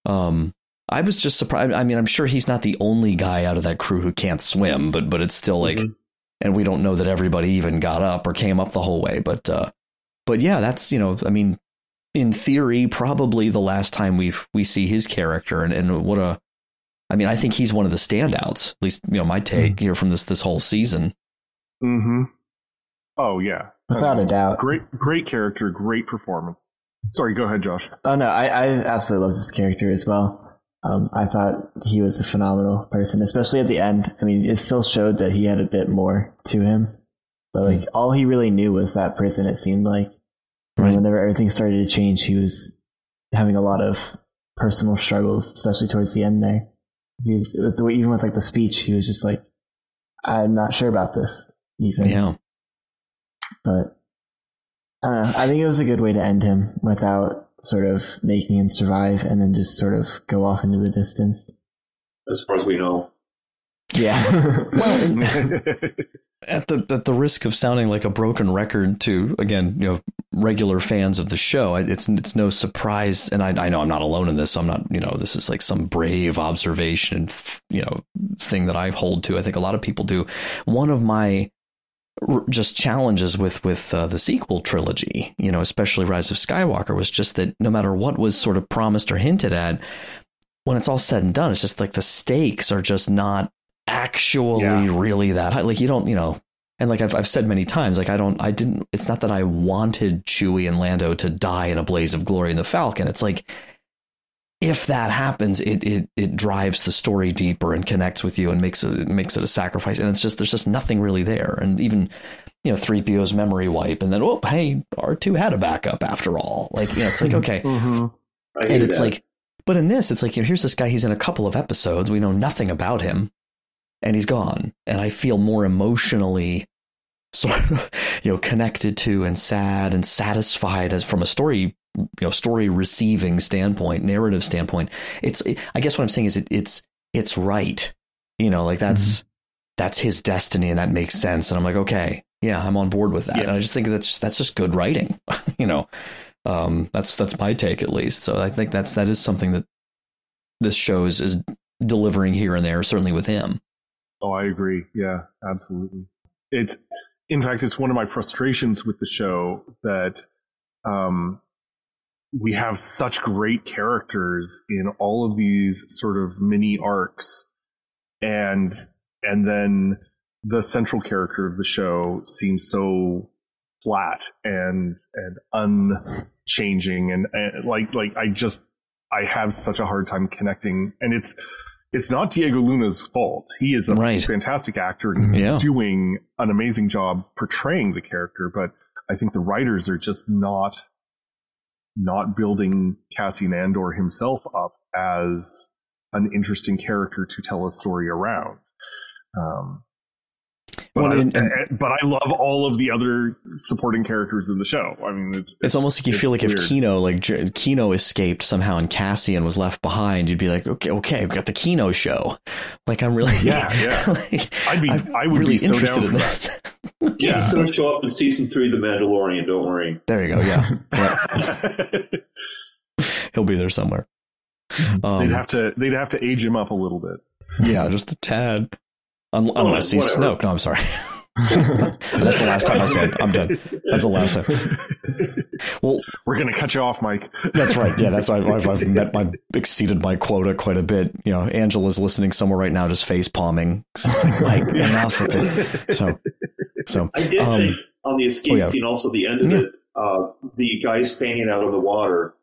Um, I was just surprised. I mean, I'm sure he's not the only guy out of that crew who can't swim, but but it's still like, Mhm. and we don't know that everybody even got up or came up the whole way. But uh, but yeah, that's you know, I mean, in theory, probably the last time we've we see his character, and and what a, I mean, I think he's one of the standouts. At least you know my take here from this this whole season. Mm-hmm. Oh yeah, Without a doubt. Great, great character, great performance. Sorry, go ahead, Josh. Oh no, I, I absolutely love this character as well. Um, I thought he was a phenomenal person, especially at the end. I mean, it still showed that he had a bit more to him, but like all he really knew was that prison. It seemed like, and Right. whenever everything started to change, he was having a lot of personal struggles, especially towards the end. There, he was, with the- even with like the speech, he was just like, "I'm not sure about this." Even Yeah, but I don't know. I think it was a good way to end him without sort of making him survive and then just sort of go off into the distance. as far as we know. Yeah. at the at the risk of sounding like a broken record to again you know regular fans of the show it's it's no surprise and I, I know I'm not alone in this I'm not you know this is like some brave observation you know thing that I hold to. I think a lot of people do. One of my just challenges with with uh, the sequel trilogy you know especially Rise of Skywalker was just that no matter what was sort of promised or hinted at when it's all said and done it's just like the stakes are just not actually Yeah. really that high. Like you don't, you know, and like I've I've said many times, like I don't, I didn't. It's not that I wanted Chewie and Lando to die in a blaze of glory in the Falcon. It's like if that happens, it it it drives the story deeper and connects with you and makes it, it makes it a sacrifice. And it's just there's just nothing really there. And even you know, three PO's memory wipe, and then oh hey, R two had a backup after all. Like you know, it's like okay, mm-hmm. And it's that. like but in this it's like you know, here's this guy he's in a couple of episodes we know nothing about him and he's gone. And i feel more emotionally sort of you know connected to and sad and satisfied as from a story you know story receiving standpoint narrative standpoint. It's i guess what i'm saying is it, it's it's right. You know like that's that's his destiny and that makes sense. And i'm like okay yeah i'm on board with that. Yeah. and i just think that's that's just good writing you know. Um, that's that's my take at least. So I think that's that is something that this show is, is delivering here and there, certainly with him. Oh, I agree. Yeah, absolutely. It's, in fact, it's one of my frustrations with the show that um, we have such great characters in all of these sort of mini arcs, and and then the central character of the show seems so flat and and unchanging and, and like like I just I have such a hard time connecting, and it's it's not Diego Luna's fault. He is a Right. fantastic actor and he's Yeah. doing an amazing job portraying the character, but I think the writers are just not not building Cassian Andor himself up as an interesting character to tell a story around. Um, but, Well, I, and- and- and- but I love all of the other supporting characters in the show. I mean, it's It's, almost like you feel like it's if. Kino, like Kino, escaped somehow and Cassian was left behind, you'd be like, okay, okay, we've got the Kino show. Like I'm really, Yeah, yeah. like, I'd be, I'm I would really be so interested down in that. this. yeah, So- it'll show up in season three of The Mandalorian. Don't worry. there you go. Yeah, yeah. he'll be there somewhere. Um, they'd have to they'd have to age him up a little bit. yeah, just a tad. Un- Oh, unless he's whatever. Snoke. No, I'm sorry. That's the last time I said. I'm done. That's the last time. Well, We're gonna cut you off, Mike. That's right. Yeah, that's I've, I've, I've met my exceeded my quota quite a bit. You know, Angela's listening somewhere right now, just face palming. It's like, Mike, enough with it. So, so I did um, think on the escape oh, yeah. scene, also the end of Yeah. it, uh, the guys fanning out of the water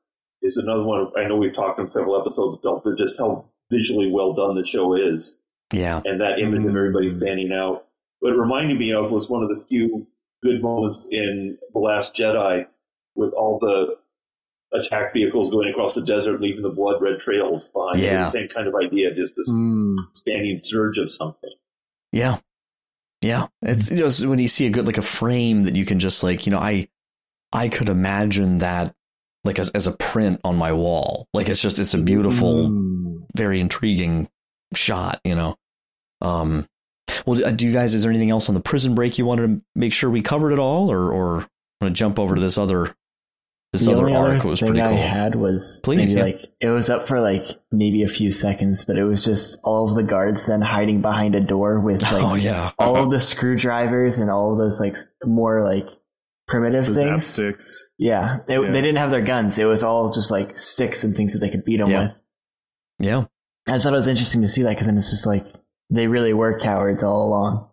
is another one. Of, I know we've talked on several episodes about the- just how visually well done the show is, yeah, and that image of everybody fanning out. What it reminded me of was one of the few good moments in the Last Jedi with all the attack vehicles going across the desert, leaving the blood red trails behind. Yeah. the same kind of idea, just this Mm. standing surge of something. Yeah. Yeah. It's you know so when you see a good like a frame that you can just like, you know, I I could imagine that like as as a print on my wall. Like it's just it's a beautiful, Mm. very intriguing shot, you know. Um well do- do you guys is there anything else on the prison break you wanted to make sure we covered it all or or want to jump over to this other this the other only arc other was thing pretty I had was Please, maybe yeah. like it was up for like maybe a few seconds, but it was just all of the guards then hiding behind a door with like oh yeah. all of the screwdrivers and all of those like more like primitive The things. zapsticks. Yeah, they, Yeah. they didn't have their guns. It was all just like sticks and things that they could beat them Yeah. with. Yeah. I just thought it was interesting to see that because then it's just like they really were cowards all along.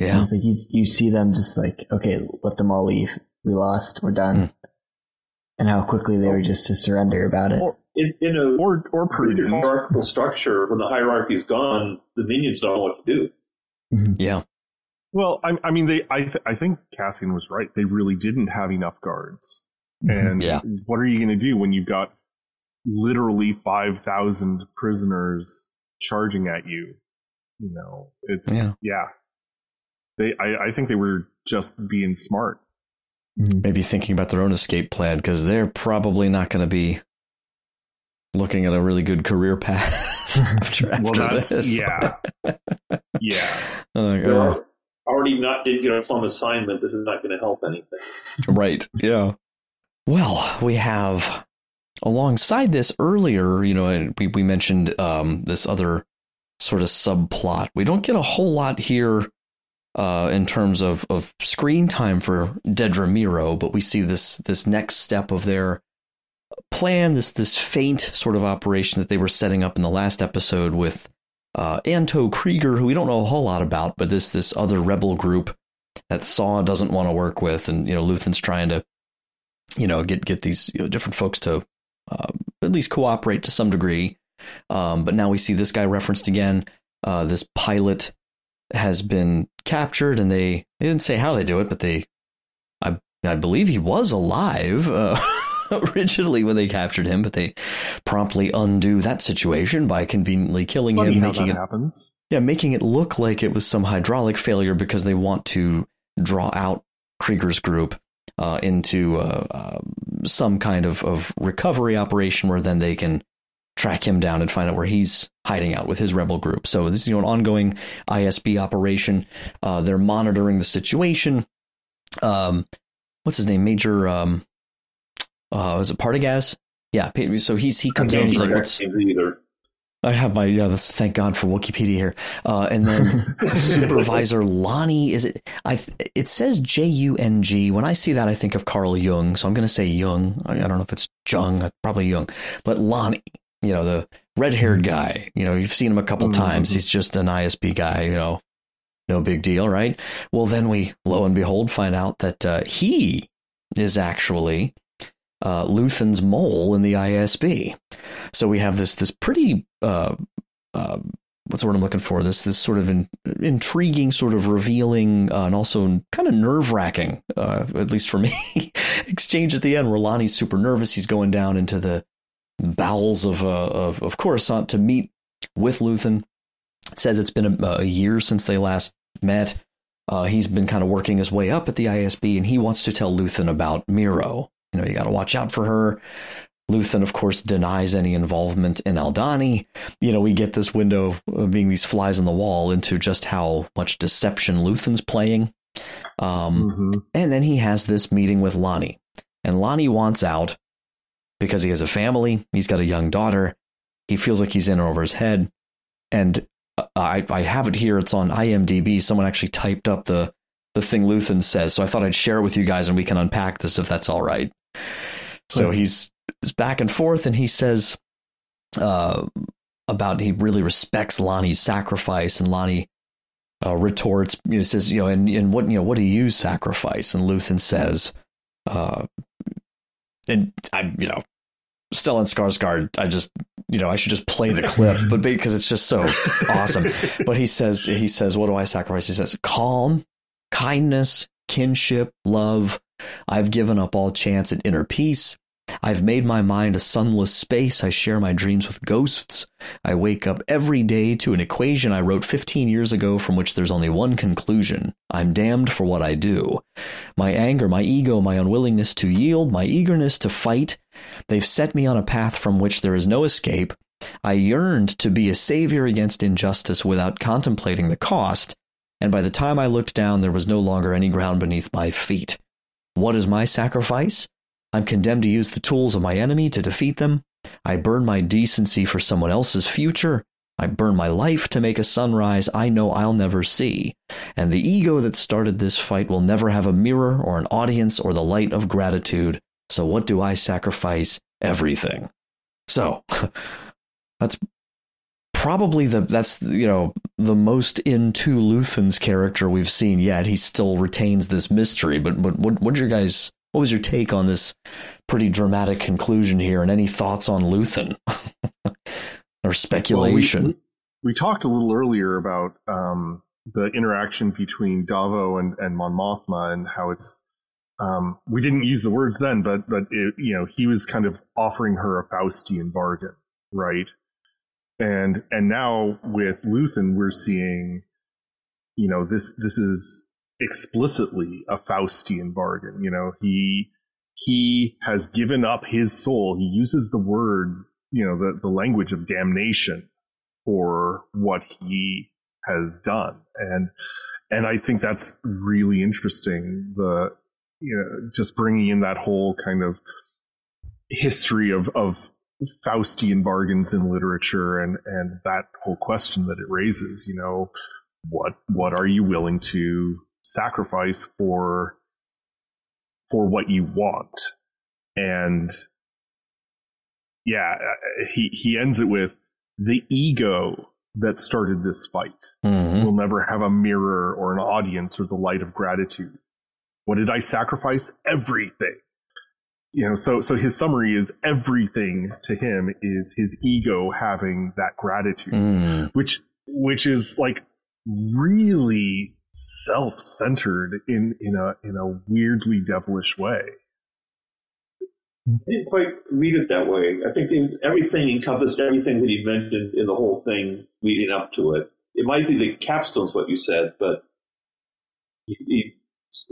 And Yeah. It's like you you see them just like okay, let them all leave. We lost. We're done. Mm. And how quickly they were just to surrender about it. Or in, in a Or or rigid prudent. hierarchical structure, when the hierarchy's gone, the minions don't know what to do. Yeah. Well, I, I mean, they. I th- I think Cassian was right. They really didn't have enough guards. Mhm. And Yeah. what are you going to do when you've got literally five thousand prisoners charging at you? You know, it's Yeah. yeah. They. I, I think they were just being smart. maybe thinking about their own escape plan because they're probably not going to be looking at a really good career path after, Well, after that's this. yeah, yeah. Like, They're oh, already not didn't get a plum assignment. This is not going to help anything. right. Yeah. Well, we have alongside this earlier, you know, we, we mentioned um, this other sort of subplot. We don't get a whole lot here uh, in terms of, of screen time for Dedra Meero, but we see this this next step of their plan, this this faint sort of operation that they were setting up in the last episode with uh, Anto Kreegyr, who we don't know a whole lot about, but this this other rebel group that Saw doesn't want to work with, and you know Luthen's trying to you know get get these you know, different folks to uh, at least cooperate to some degree. Um, but now we see this guy referenced again. Uh, this pilot has been captured, and they, they didn't say how they do it, but they, I I believe he was alive uh, originally when they captured him, but they promptly undo that situation by conveniently killing Funny him, making it happens. yeah, making it look like it was some hydraulic failure because they want to draw out Kreegyr's group uh, into uh, uh, some kind of, of recovery operation where then they can track him down and find out where he's hiding out with his rebel group. So this is you know an ongoing ISB operation. Uh, they're monitoring the situation. Um, what's his name? Major. Um, uh, was it Partagaz? Yeah. So he's he comes in. He's like, "What's either. I have my yeah. That's thank God for Wikipedia here. Uh, and then supervisor Lonnie is it? I it says J U N G. When I see that, I think of Carl Jung. So I'm going to say Jung. I, I don't know if it's Jung, probably Jung, but Lonnie. You know the red haired guy. You know you've seen him a couple Mm-hmm. times. He's just an ISB guy. You know, no big deal, right? Well, then we lo and behold find out that uh, he is actually uh, Luthen's mole in the ISB. So we have this this pretty uh, uh, what's the word I'm looking for? This this sort of in, intriguing, sort of revealing, uh, and also kind of nerve wracking, uh, at least for me, exchange at the end where Lonnie's super nervous. He's going down into the bowels of uh, of, of Coruscant to meet with Luthen. It says it's been a, a year since they last met. Uh, he's been kind of working his way up at the ISB, and he wants to tell Luthen about Meero. You know, you got to watch out for her. Luthen, of course, denies any involvement in Aldhani. You know, we get this window of being these flies on the wall into just how much deception Luthen's playing. Um, Mm-hmm. And then he has this meeting with Lonnie. And Lonnie wants out because he has a family. He's got a young daughter. He feels like he's in over his head. And uh, I, I have it here. It's on IMDb. Someone actually typed up the, the thing Luthen says. So I thought I'd share it with you guys and we can unpack this if that's all right. So he's, he's back and forth and he says uh, about he really respects Lonnie's sacrifice. And Lonnie uh, retorts, you know, says, you know, and, and what, you know, what do you sacrifice? And Luthen says, uh, and I'm, you know, Stellan Skarsgård, I just, you know, I should just play the clip, but because it's just so awesome. But he says, he says, what do I sacrifice? He says, calm, kindness, kinship, love. I've given up all chance at inner peace. I've made my mind a sunless space. I share my dreams with ghosts. I wake up every day to an equation I wrote 15 years ago from which there's only one conclusion. I'm damned for what I do. My anger, my ego, my unwillingness to yield, my eagerness to fight, they've set me on a path from which there is no escape. I yearned to be a savior against injustice without contemplating the cost, and by the time I looked down, there was no longer any ground beneath my feet. What is my sacrifice? I'm condemned to use the tools of my enemy to defeat them. I burn my decency for someone else's future. I burn my life to make a sunrise I know I'll never see. And the ego that started this fight will never have a mirror or an audience or the light of gratitude. So what do I sacrifice? Everything. So, that's probably the that's you know the most into Luthen's character we've seen yet. He still retains this mystery, but what what what your guys what was your take on this pretty dramatic conclusion here, and any thoughts on Luthen or speculation? Well, we, we, talked a little earlier about um, the interaction between Davo and, and Mon Mothma and how it's. Um, we didn't use the words then, but but it, you know he was kind of offering her a Faustian bargain, right? And and now with Luthen, we're seeing, you know, this this is explicitly a Faustian bargain. You know, he he has given up his soul. He uses the word, you know, the, the language of damnation for what he has done. And and I think that's really interesting. The you know, just bringing in that whole kind of history of of Faustian bargains in literature and and that whole question that it raises. You know, what what are you willing to sacrifice for for what you want and yeah uh, he he ends it with the ego that started this fight mm-hmm. will never have a mirror or an audience or the light of gratitude what did i sacrifice everything you know so so his summary is everything to him is his ego having that gratitude mm. which which is like really self-centered in in a in a weirdly devilish way. I didn't quite read it that way. I think everything encompassed everything that he mentioned in the whole thing leading up to it. It might be the capstone's what you said, but he, he,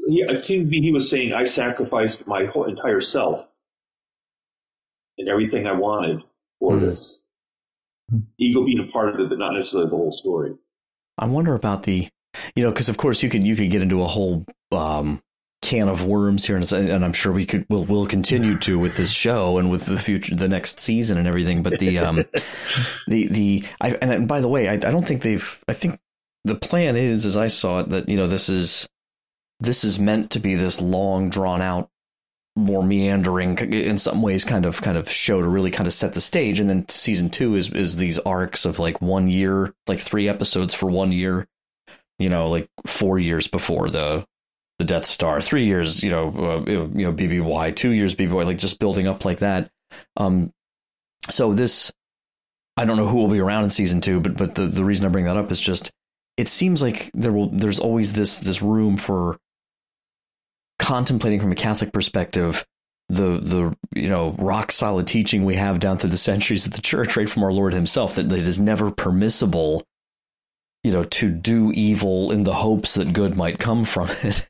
he, it seemed to be he was saying, I sacrificed my whole entire self and everything I wanted for mm. this. Ego being a part of it, but not necessarily the whole story. I wonder about the you know, because of course you could you could get into a whole um, can of worms here, and, and I'm sure we could will will continue to with this show and with the future, the next season and everything. But the um, the the I and, and by the way, I, I don't think they've. I think the plan is, as I saw it, that you know this is this is meant to be this long drawn out more meandering in some ways kind of kind of show to really kind of set the stage and then season 2 is is these arcs of like one year like three episodes for one year you know, like four years before the the Death Star, three years, you know, uh, you know, BBY, two years BBY, like just building up like that. Um, so this, I don't know who will be around in season two, but but the the reason I bring that up is just it seems like there will there's always this this room for contemplating from a Catholic perspective the the you know rock solid teaching we have down through the centuries of the church, right from our Lord Himself, that, that it is never permissible you know, to do evil in the hopes that good might come from it.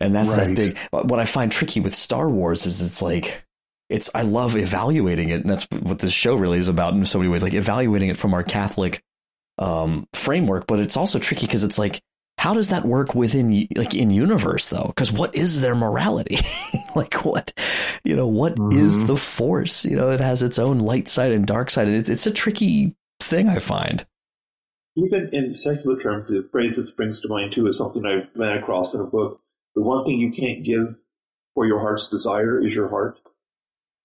and that's right. that big. What I find tricky with Star Wars is it's like, it's, I love evaluating it. And that's what this show really is about in so many ways, like evaluating it from our Catholic um, framework. But it's also tricky because it's like, how does that work within like in universe though because what is their morality like what you know what mm-hmm. is the force you know it has its own light side and dark side it, it's a tricky thing i find even in secular terms, the phrase that springs to mind too is something I ran across in a book. The one thing you can't give for your heart's desire is your heart.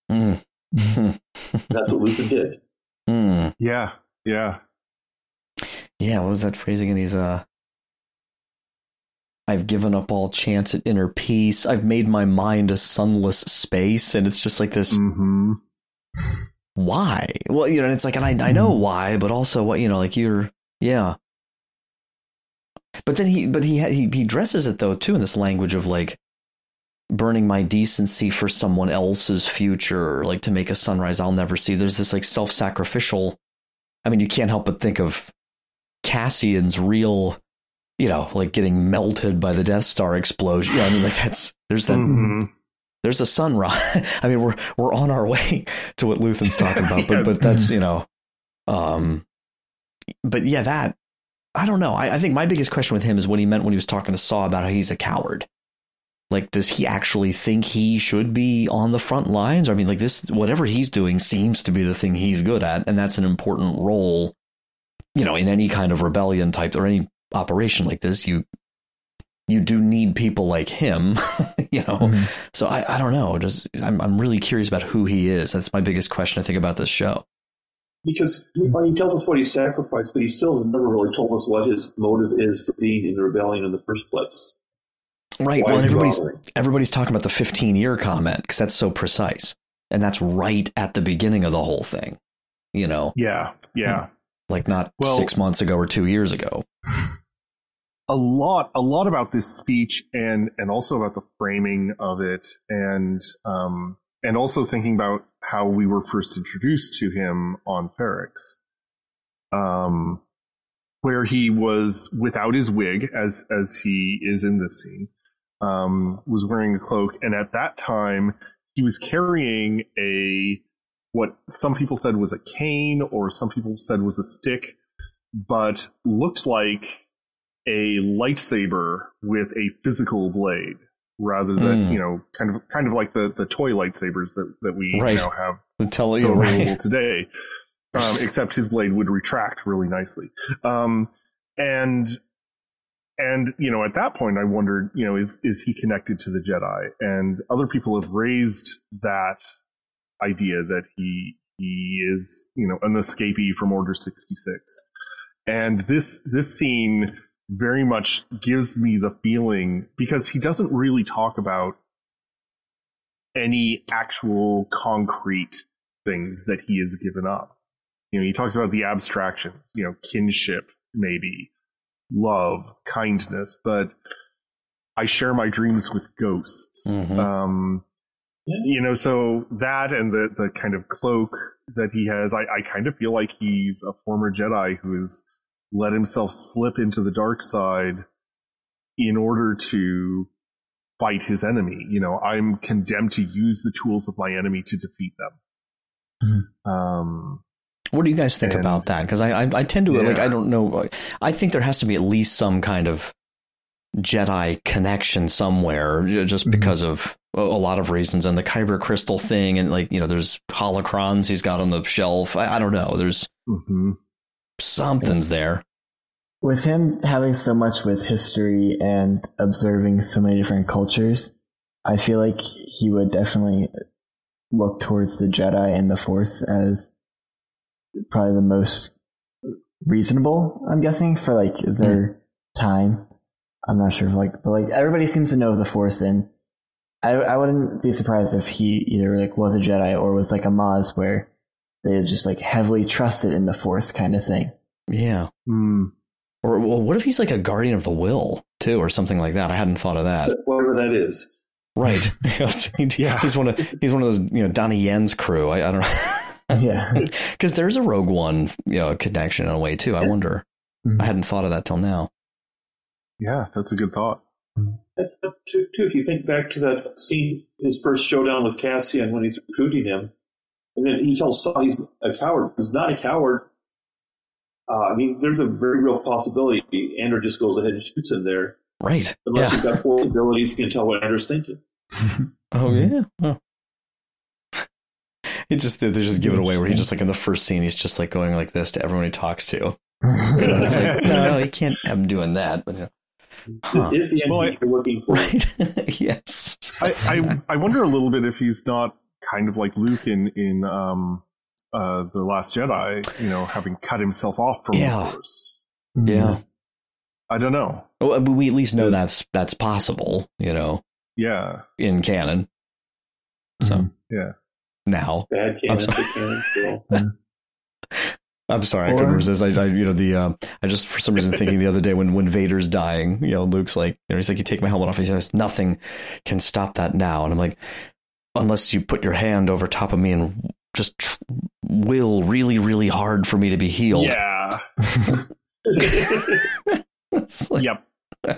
Mm. That's what Luthen did. Mm. Yeah, yeah, yeah. What was that phrase again? He's uh, I've given up all chance at inner peace. I've made my mind a sunless space, and it's just like this. Mm-hmm. Why? Well, you know, it's like, and I I know why, but also what you know, like you're yeah. But then he, but he, he, he dresses it though too in this language of like, burning my decency for someone else's future, like to make a sunrise I'll never see. There's this like self sacrificial. I mean, you can't help but think of Cassian's real, you know, like getting melted by the Death Star explosion. Yeah, I mean, like that's there's that. Mm-hmm. There's a sunrise. I mean, we're we're on our way to what Luthen's talking about, yeah. but but that's you know, um, but yeah, that I don't know. I, I think my biggest question with him is what he meant when he was talking to Saw about how he's a coward. Like, does he actually think he should be on the front lines? I mean, like this, whatever he's doing seems to be the thing he's good at, and that's an important role. You know, in any kind of rebellion type or any operation like this, you you do need people like him. you know, mm-hmm. so I I don't know. Just I'm I'm really curious about who he is. That's my biggest question. I think about this show because well, he tells us what he sacrificed, but he still has never really told us what his motive is for being in the rebellion in the first place. Right. Why well, everybody's everybody's talking about the 15 year comment because that's so precise, and that's right at the beginning of the whole thing. You know. Yeah. Yeah. Like not well, six months ago or two years ago. A lot, a lot about this speech, and and also about the framing of it, and um, and also thinking about how we were first introduced to him on Ferrix, um, where he was without his wig, as as he is in this scene, um, was wearing a cloak, and at that time he was carrying a what some people said was a cane, or some people said was a stick, but looked like a lightsaber with a physical blade rather than mm. you know kind of kind of like the the toy lightsabers that that we right. now have the tele- so available right. today. Um, except his blade would retract really nicely. Um, and and you know at that point I wondered you know is is he connected to the Jedi? And other people have raised that idea that he he is you know an escapee from Order sixty six. And this this scene very much gives me the feeling because he doesn't really talk about any actual concrete things that he has given up. You know, he talks about the abstraction, you know, kinship, maybe, love, kindness, but I share my dreams with ghosts. Mm-hmm. Um, you know, so that and the, the kind of cloak that he has, I, I kind of feel like he's a former Jedi who is let himself slip into the dark side in order to fight his enemy. You know, I'm condemned to use the tools of my enemy to defeat them. Mm-hmm. Um, what do you guys think and, about that? Because I, I, I tend to yeah. like I don't know. I think there has to be at least some kind of Jedi connection somewhere, just mm-hmm. because of a lot of reasons, and the Kyber crystal thing, and like you know, there's holocrons he's got on the shelf. I, I don't know. There's mm-hmm something's there. With him having so much with history and observing so many different cultures, I feel like he would definitely look towards the Jedi and the Force as probably the most reasonable, I'm guessing, for like their mm. time. I'm not sure if like, but like everybody seems to know the Force, and I I wouldn't be surprised if he either like was a Jedi or was like a Maz, where they just like heavily trusted in the Force kind of thing. Yeah. Mm. Or well, what if he's like a guardian of the Whills too, or something like that? I hadn't thought of that. Whatever that is. Right. yeah. He's one of he's one of those you know Donnie Yen's crew. I, I don't know. yeah. Because there's a Rogue One you know connection in a way too. I wonder. Mm-hmm. I hadn't thought of that till now. Yeah, that's a good thought. Too, too, if you think back to that scene, his first showdown with Cassian when he's recruiting him, and then he tells Saw he's a coward. He's not a coward. Uh, I mean, there's a very real possibility Andor just goes ahead and shoots him there. Right. Unless yeah. you've got force abilities, you can tell what Andor's thinking. oh, yeah. Oh. It just they just give it away where he just like in the first scene he's just like going like this to everyone he talks to. You know, it's like no, he can't have him doing that. But you know. This is the end well, I, you're looking for. Right? yes. I, I I wonder a little bit if he's not kind of like Luke in in um, uh, the Last Jedi, you know, having cut himself off from yeah. the Force. Yeah, I don't know. Well, we at least know that's that's possible, you know. Yeah, in canon. So mm-hmm. yeah, now bad canon, canon I'm sorry, I couldn't resist. I, I, you know, the uh, I just for some reason thinking the other day when when Vader's dying, you know, Luke's like, you know, he's like, you take my helmet off. He says, nothing can stop that now, and I'm like, unless you put your hand over top of me and just tr- will really, really hard for me to be healed. Yeah. like, yep.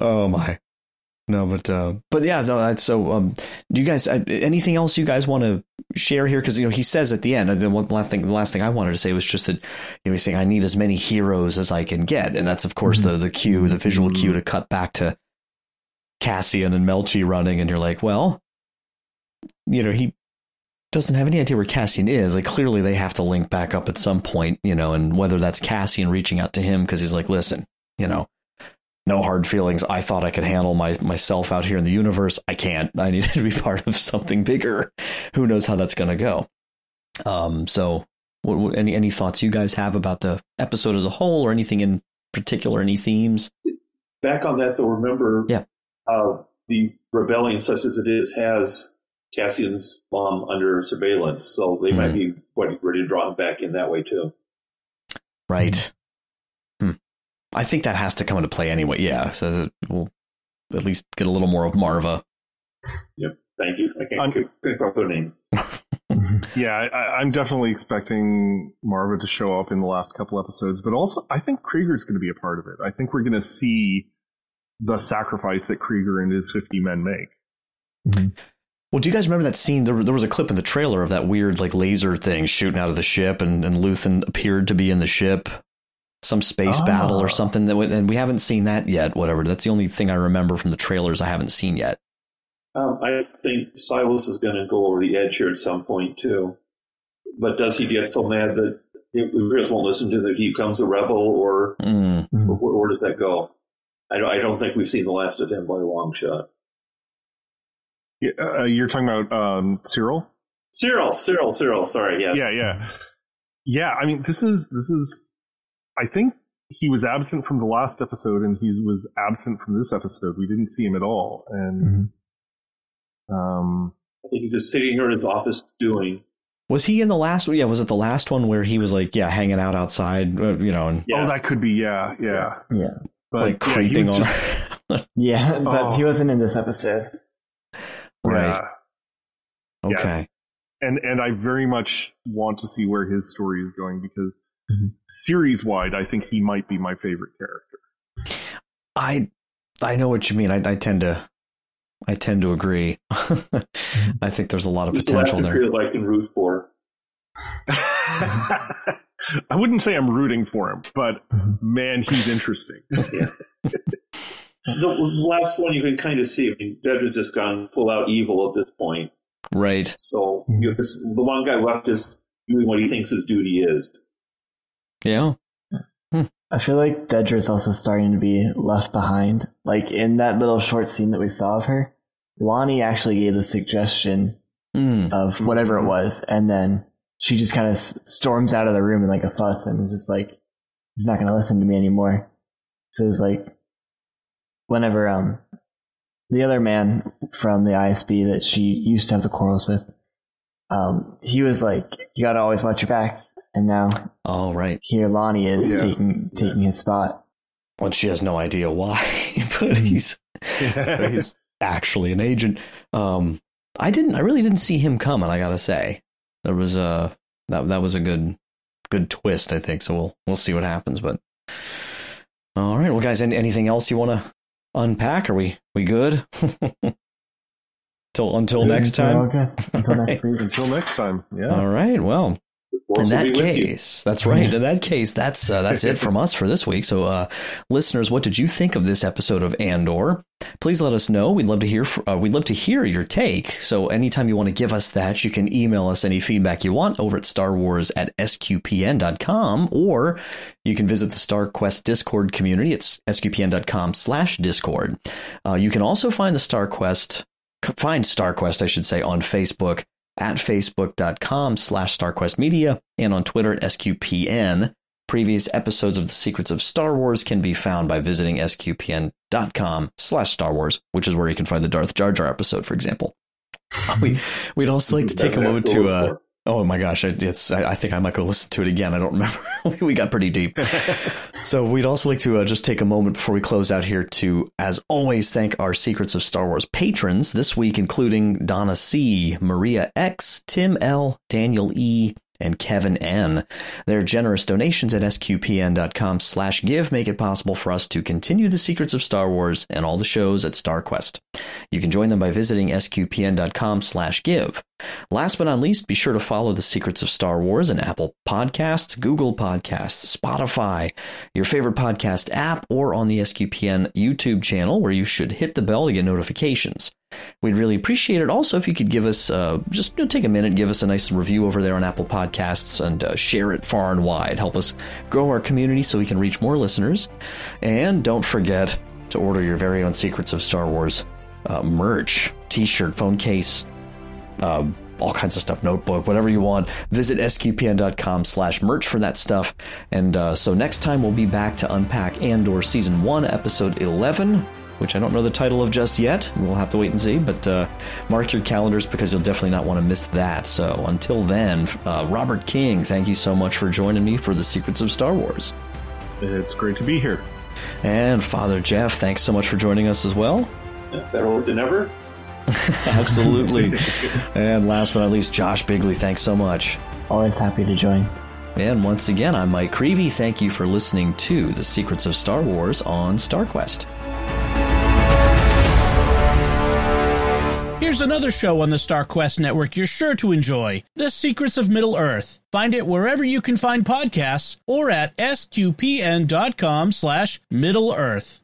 oh my. No, but uh, but yeah, no, that's so. Um, do you guys uh, anything else you guys want to share here? Because you know he says at the end, the one last thing, the last thing I wanted to say was just that you know he's saying I need as many heroes as I can get, and that's of course mm-hmm. the the cue, the visual cue mm-hmm. to cut back to Cassian and Melshi running, and you're like, well, you know he doesn't have any idea where Cassian is. Like clearly they have to link back up at some point, you know, and whether that's Cassian reaching out to him because he's like, listen, you know no hard feelings. I thought I could handle my myself out here in the universe. I can't. I need to be part of something bigger. Who knows how that's going to go? Um, so, what, what, any any thoughts you guys have about the episode as a whole, or anything in particular? Any themes? Back on that, though, remember, yeah, uh, the rebellion, such as it is, has Cassian's bomb under surveillance, so they mm. might be ready to draw him back in that way too. Right. I think that has to come into play anyway. Yeah, so that we'll at least get a little more of Maarva. Yep. Thank you. I can't couldn't come up name. yeah, I, am definitely expecting Maarva to show up in the last couple episodes, but also I think Kreegyr's going to be a part of it. I think we're going to see the sacrifice that Kreegyr and his 50 men make. Mm-hmm. Well, do you guys remember that scene? There, there was a clip in the trailer of that weird like laser thing shooting out of the ship, and, and Luthen appeared to be in the ship some space oh. battle or ah. something that and we haven't seen that yet whatever that's the only thing i remember from the trailers i haven't seen yet um, i think silas is going to go over the edge here at some point too but does he get so mad that we just won't listen to that he becomes a rebel or, mm. or where, where, does that go I don't, I don't think we've seen the last of him by a long shot yeah, uh, you're talking about um, Cyril. Cyril, Cyril, Syril sorry yes. yeah yeah yeah i mean this is this is I think he was absent from the last episode and he was absent from this episode. We didn't see him at all. And mm-hmm. um, I think he's just sitting here in his office doing. Was he in the last? Yeah, was it the last one where he was like, yeah, hanging out outside, uh, you know? And, yeah. Oh, that could be. Yeah, yeah, yeah. But like creeping yeah, on. Just, yeah, but oh. he wasn't in this episode. Right. Yeah. Okay. And and I very much want to see where his story is going because mm-hmm. series wide, I think he might be my favorite character. I I know what you mean. I, I tend to I tend to agree. I think there's a lot of potential the there. I can root for. I wouldn't say I'm rooting for him, but mm-hmm. man, he's interesting. yeah. The last one you can kind of see. I mean, Dead has just gone full out evil at this point. Right. So you know, this, the one guy left is doing what he thinks his duty is. Yeah. Hmm. I feel like Dedra is also starting to be left behind. Like in that little short scene that we saw of her, Lani actually gave the suggestion mm. of whatever it was, and then she just kind of storms out of the room in like a fuss and is just like, he's not going to listen to me anymore. So it's like, whenever um the other man from the ISB that she used to have the quarrels with, um, he was like, "You got to always watch your back and now oh right here Lonnie is yeah. taking taking his spot. Well, she has no idea why, but he's but he's actually an agent. Um, I didn't, I really didn't see him coming. I gotta say, there was a that that was a good good twist. I think so. We'll we'll see what happens. But all right, well, guys, any, anything else you want to unpack? Are we we good? Till until next time. Okay. Until next week. Until next time. Yeah. All right. Well, in that case, that's right. In that case, that's uh, that's it from us for this week. So, uh, listeners, what did you think of this episode of Andor? Please let us know. We'd love to hear. Uh, we'd love to hear your take. So, anytime you want to give us that, you can email us any feedback you want over at Star Wars at sqpn.com, or you can visit the Star Quest Discord community. It's sqpn.com/discord. Uh, you can also find the Star Quest find StarQuest, I should say, on Facebook at facebook.com slash starquestmedia and on Twitter at SQPN. Previous episodes of The Secrets of Star Wars can be found by visiting sqpn.com slash Star Wars, which is where you can find the Darth Jar Jar episode, for example. we, we'd also like to take a moment to, uh, Oh my gosh, it's. I think I might go listen to it again. I don't remember. we got pretty deep. so we'd also like to uh, just take a moment before we close out here to, as always, thank our Secrets of Star Wars patrons this week, including Donna C, Maria X, Tim L, Daniel E, and Kevin N. Their generous donations at sqpn.com slash give make it possible for us to continue the secrets of Star Wars and all the shows at StarQuest. You can join them by visiting sqpn.com slash give. Last but not least, be sure to follow the secrets of Star Wars in Apple Podcasts, Google Podcasts, Spotify, your favorite podcast app, or on the SQPN YouTube channel where you should hit the bell to get notifications. We'd really appreciate it also if you could give us, uh, just you know, take a minute, give us a nice review over there on Apple Podcasts and uh, share it far and wide. Help us grow our community so we can reach more listeners. And don't forget to order your very own Secrets of Star Wars uh, merch, t shirt, phone case, uh, all kinds of stuff, notebook, whatever you want. Visit sqpn.com slash merch for that stuff. And uh, so next time we'll be back to unpack Andor Season 1, Episode 11 which I don't know the title of just yet. We'll have to wait and see, but uh, mark your calendars because you'll definitely not want to miss that. So until then, uh, Robert King, thank you so much for joining me for the Secrets of Star Wars. It's great to be here. And Father Jeff, thanks so much for joining us as well. Better work than ever. Absolutely. and last but not least, Josh Bigley, thanks so much. Always happy to join. And once again, I'm Mike Creevy. Thank you for listening to The Secrets of Star Wars on StarQuest. Here's another show on the StarQuest network you're sure to enjoy The Secrets of Middle Earth. Find it wherever you can find podcasts or at sqpn.com slash Middle Earth.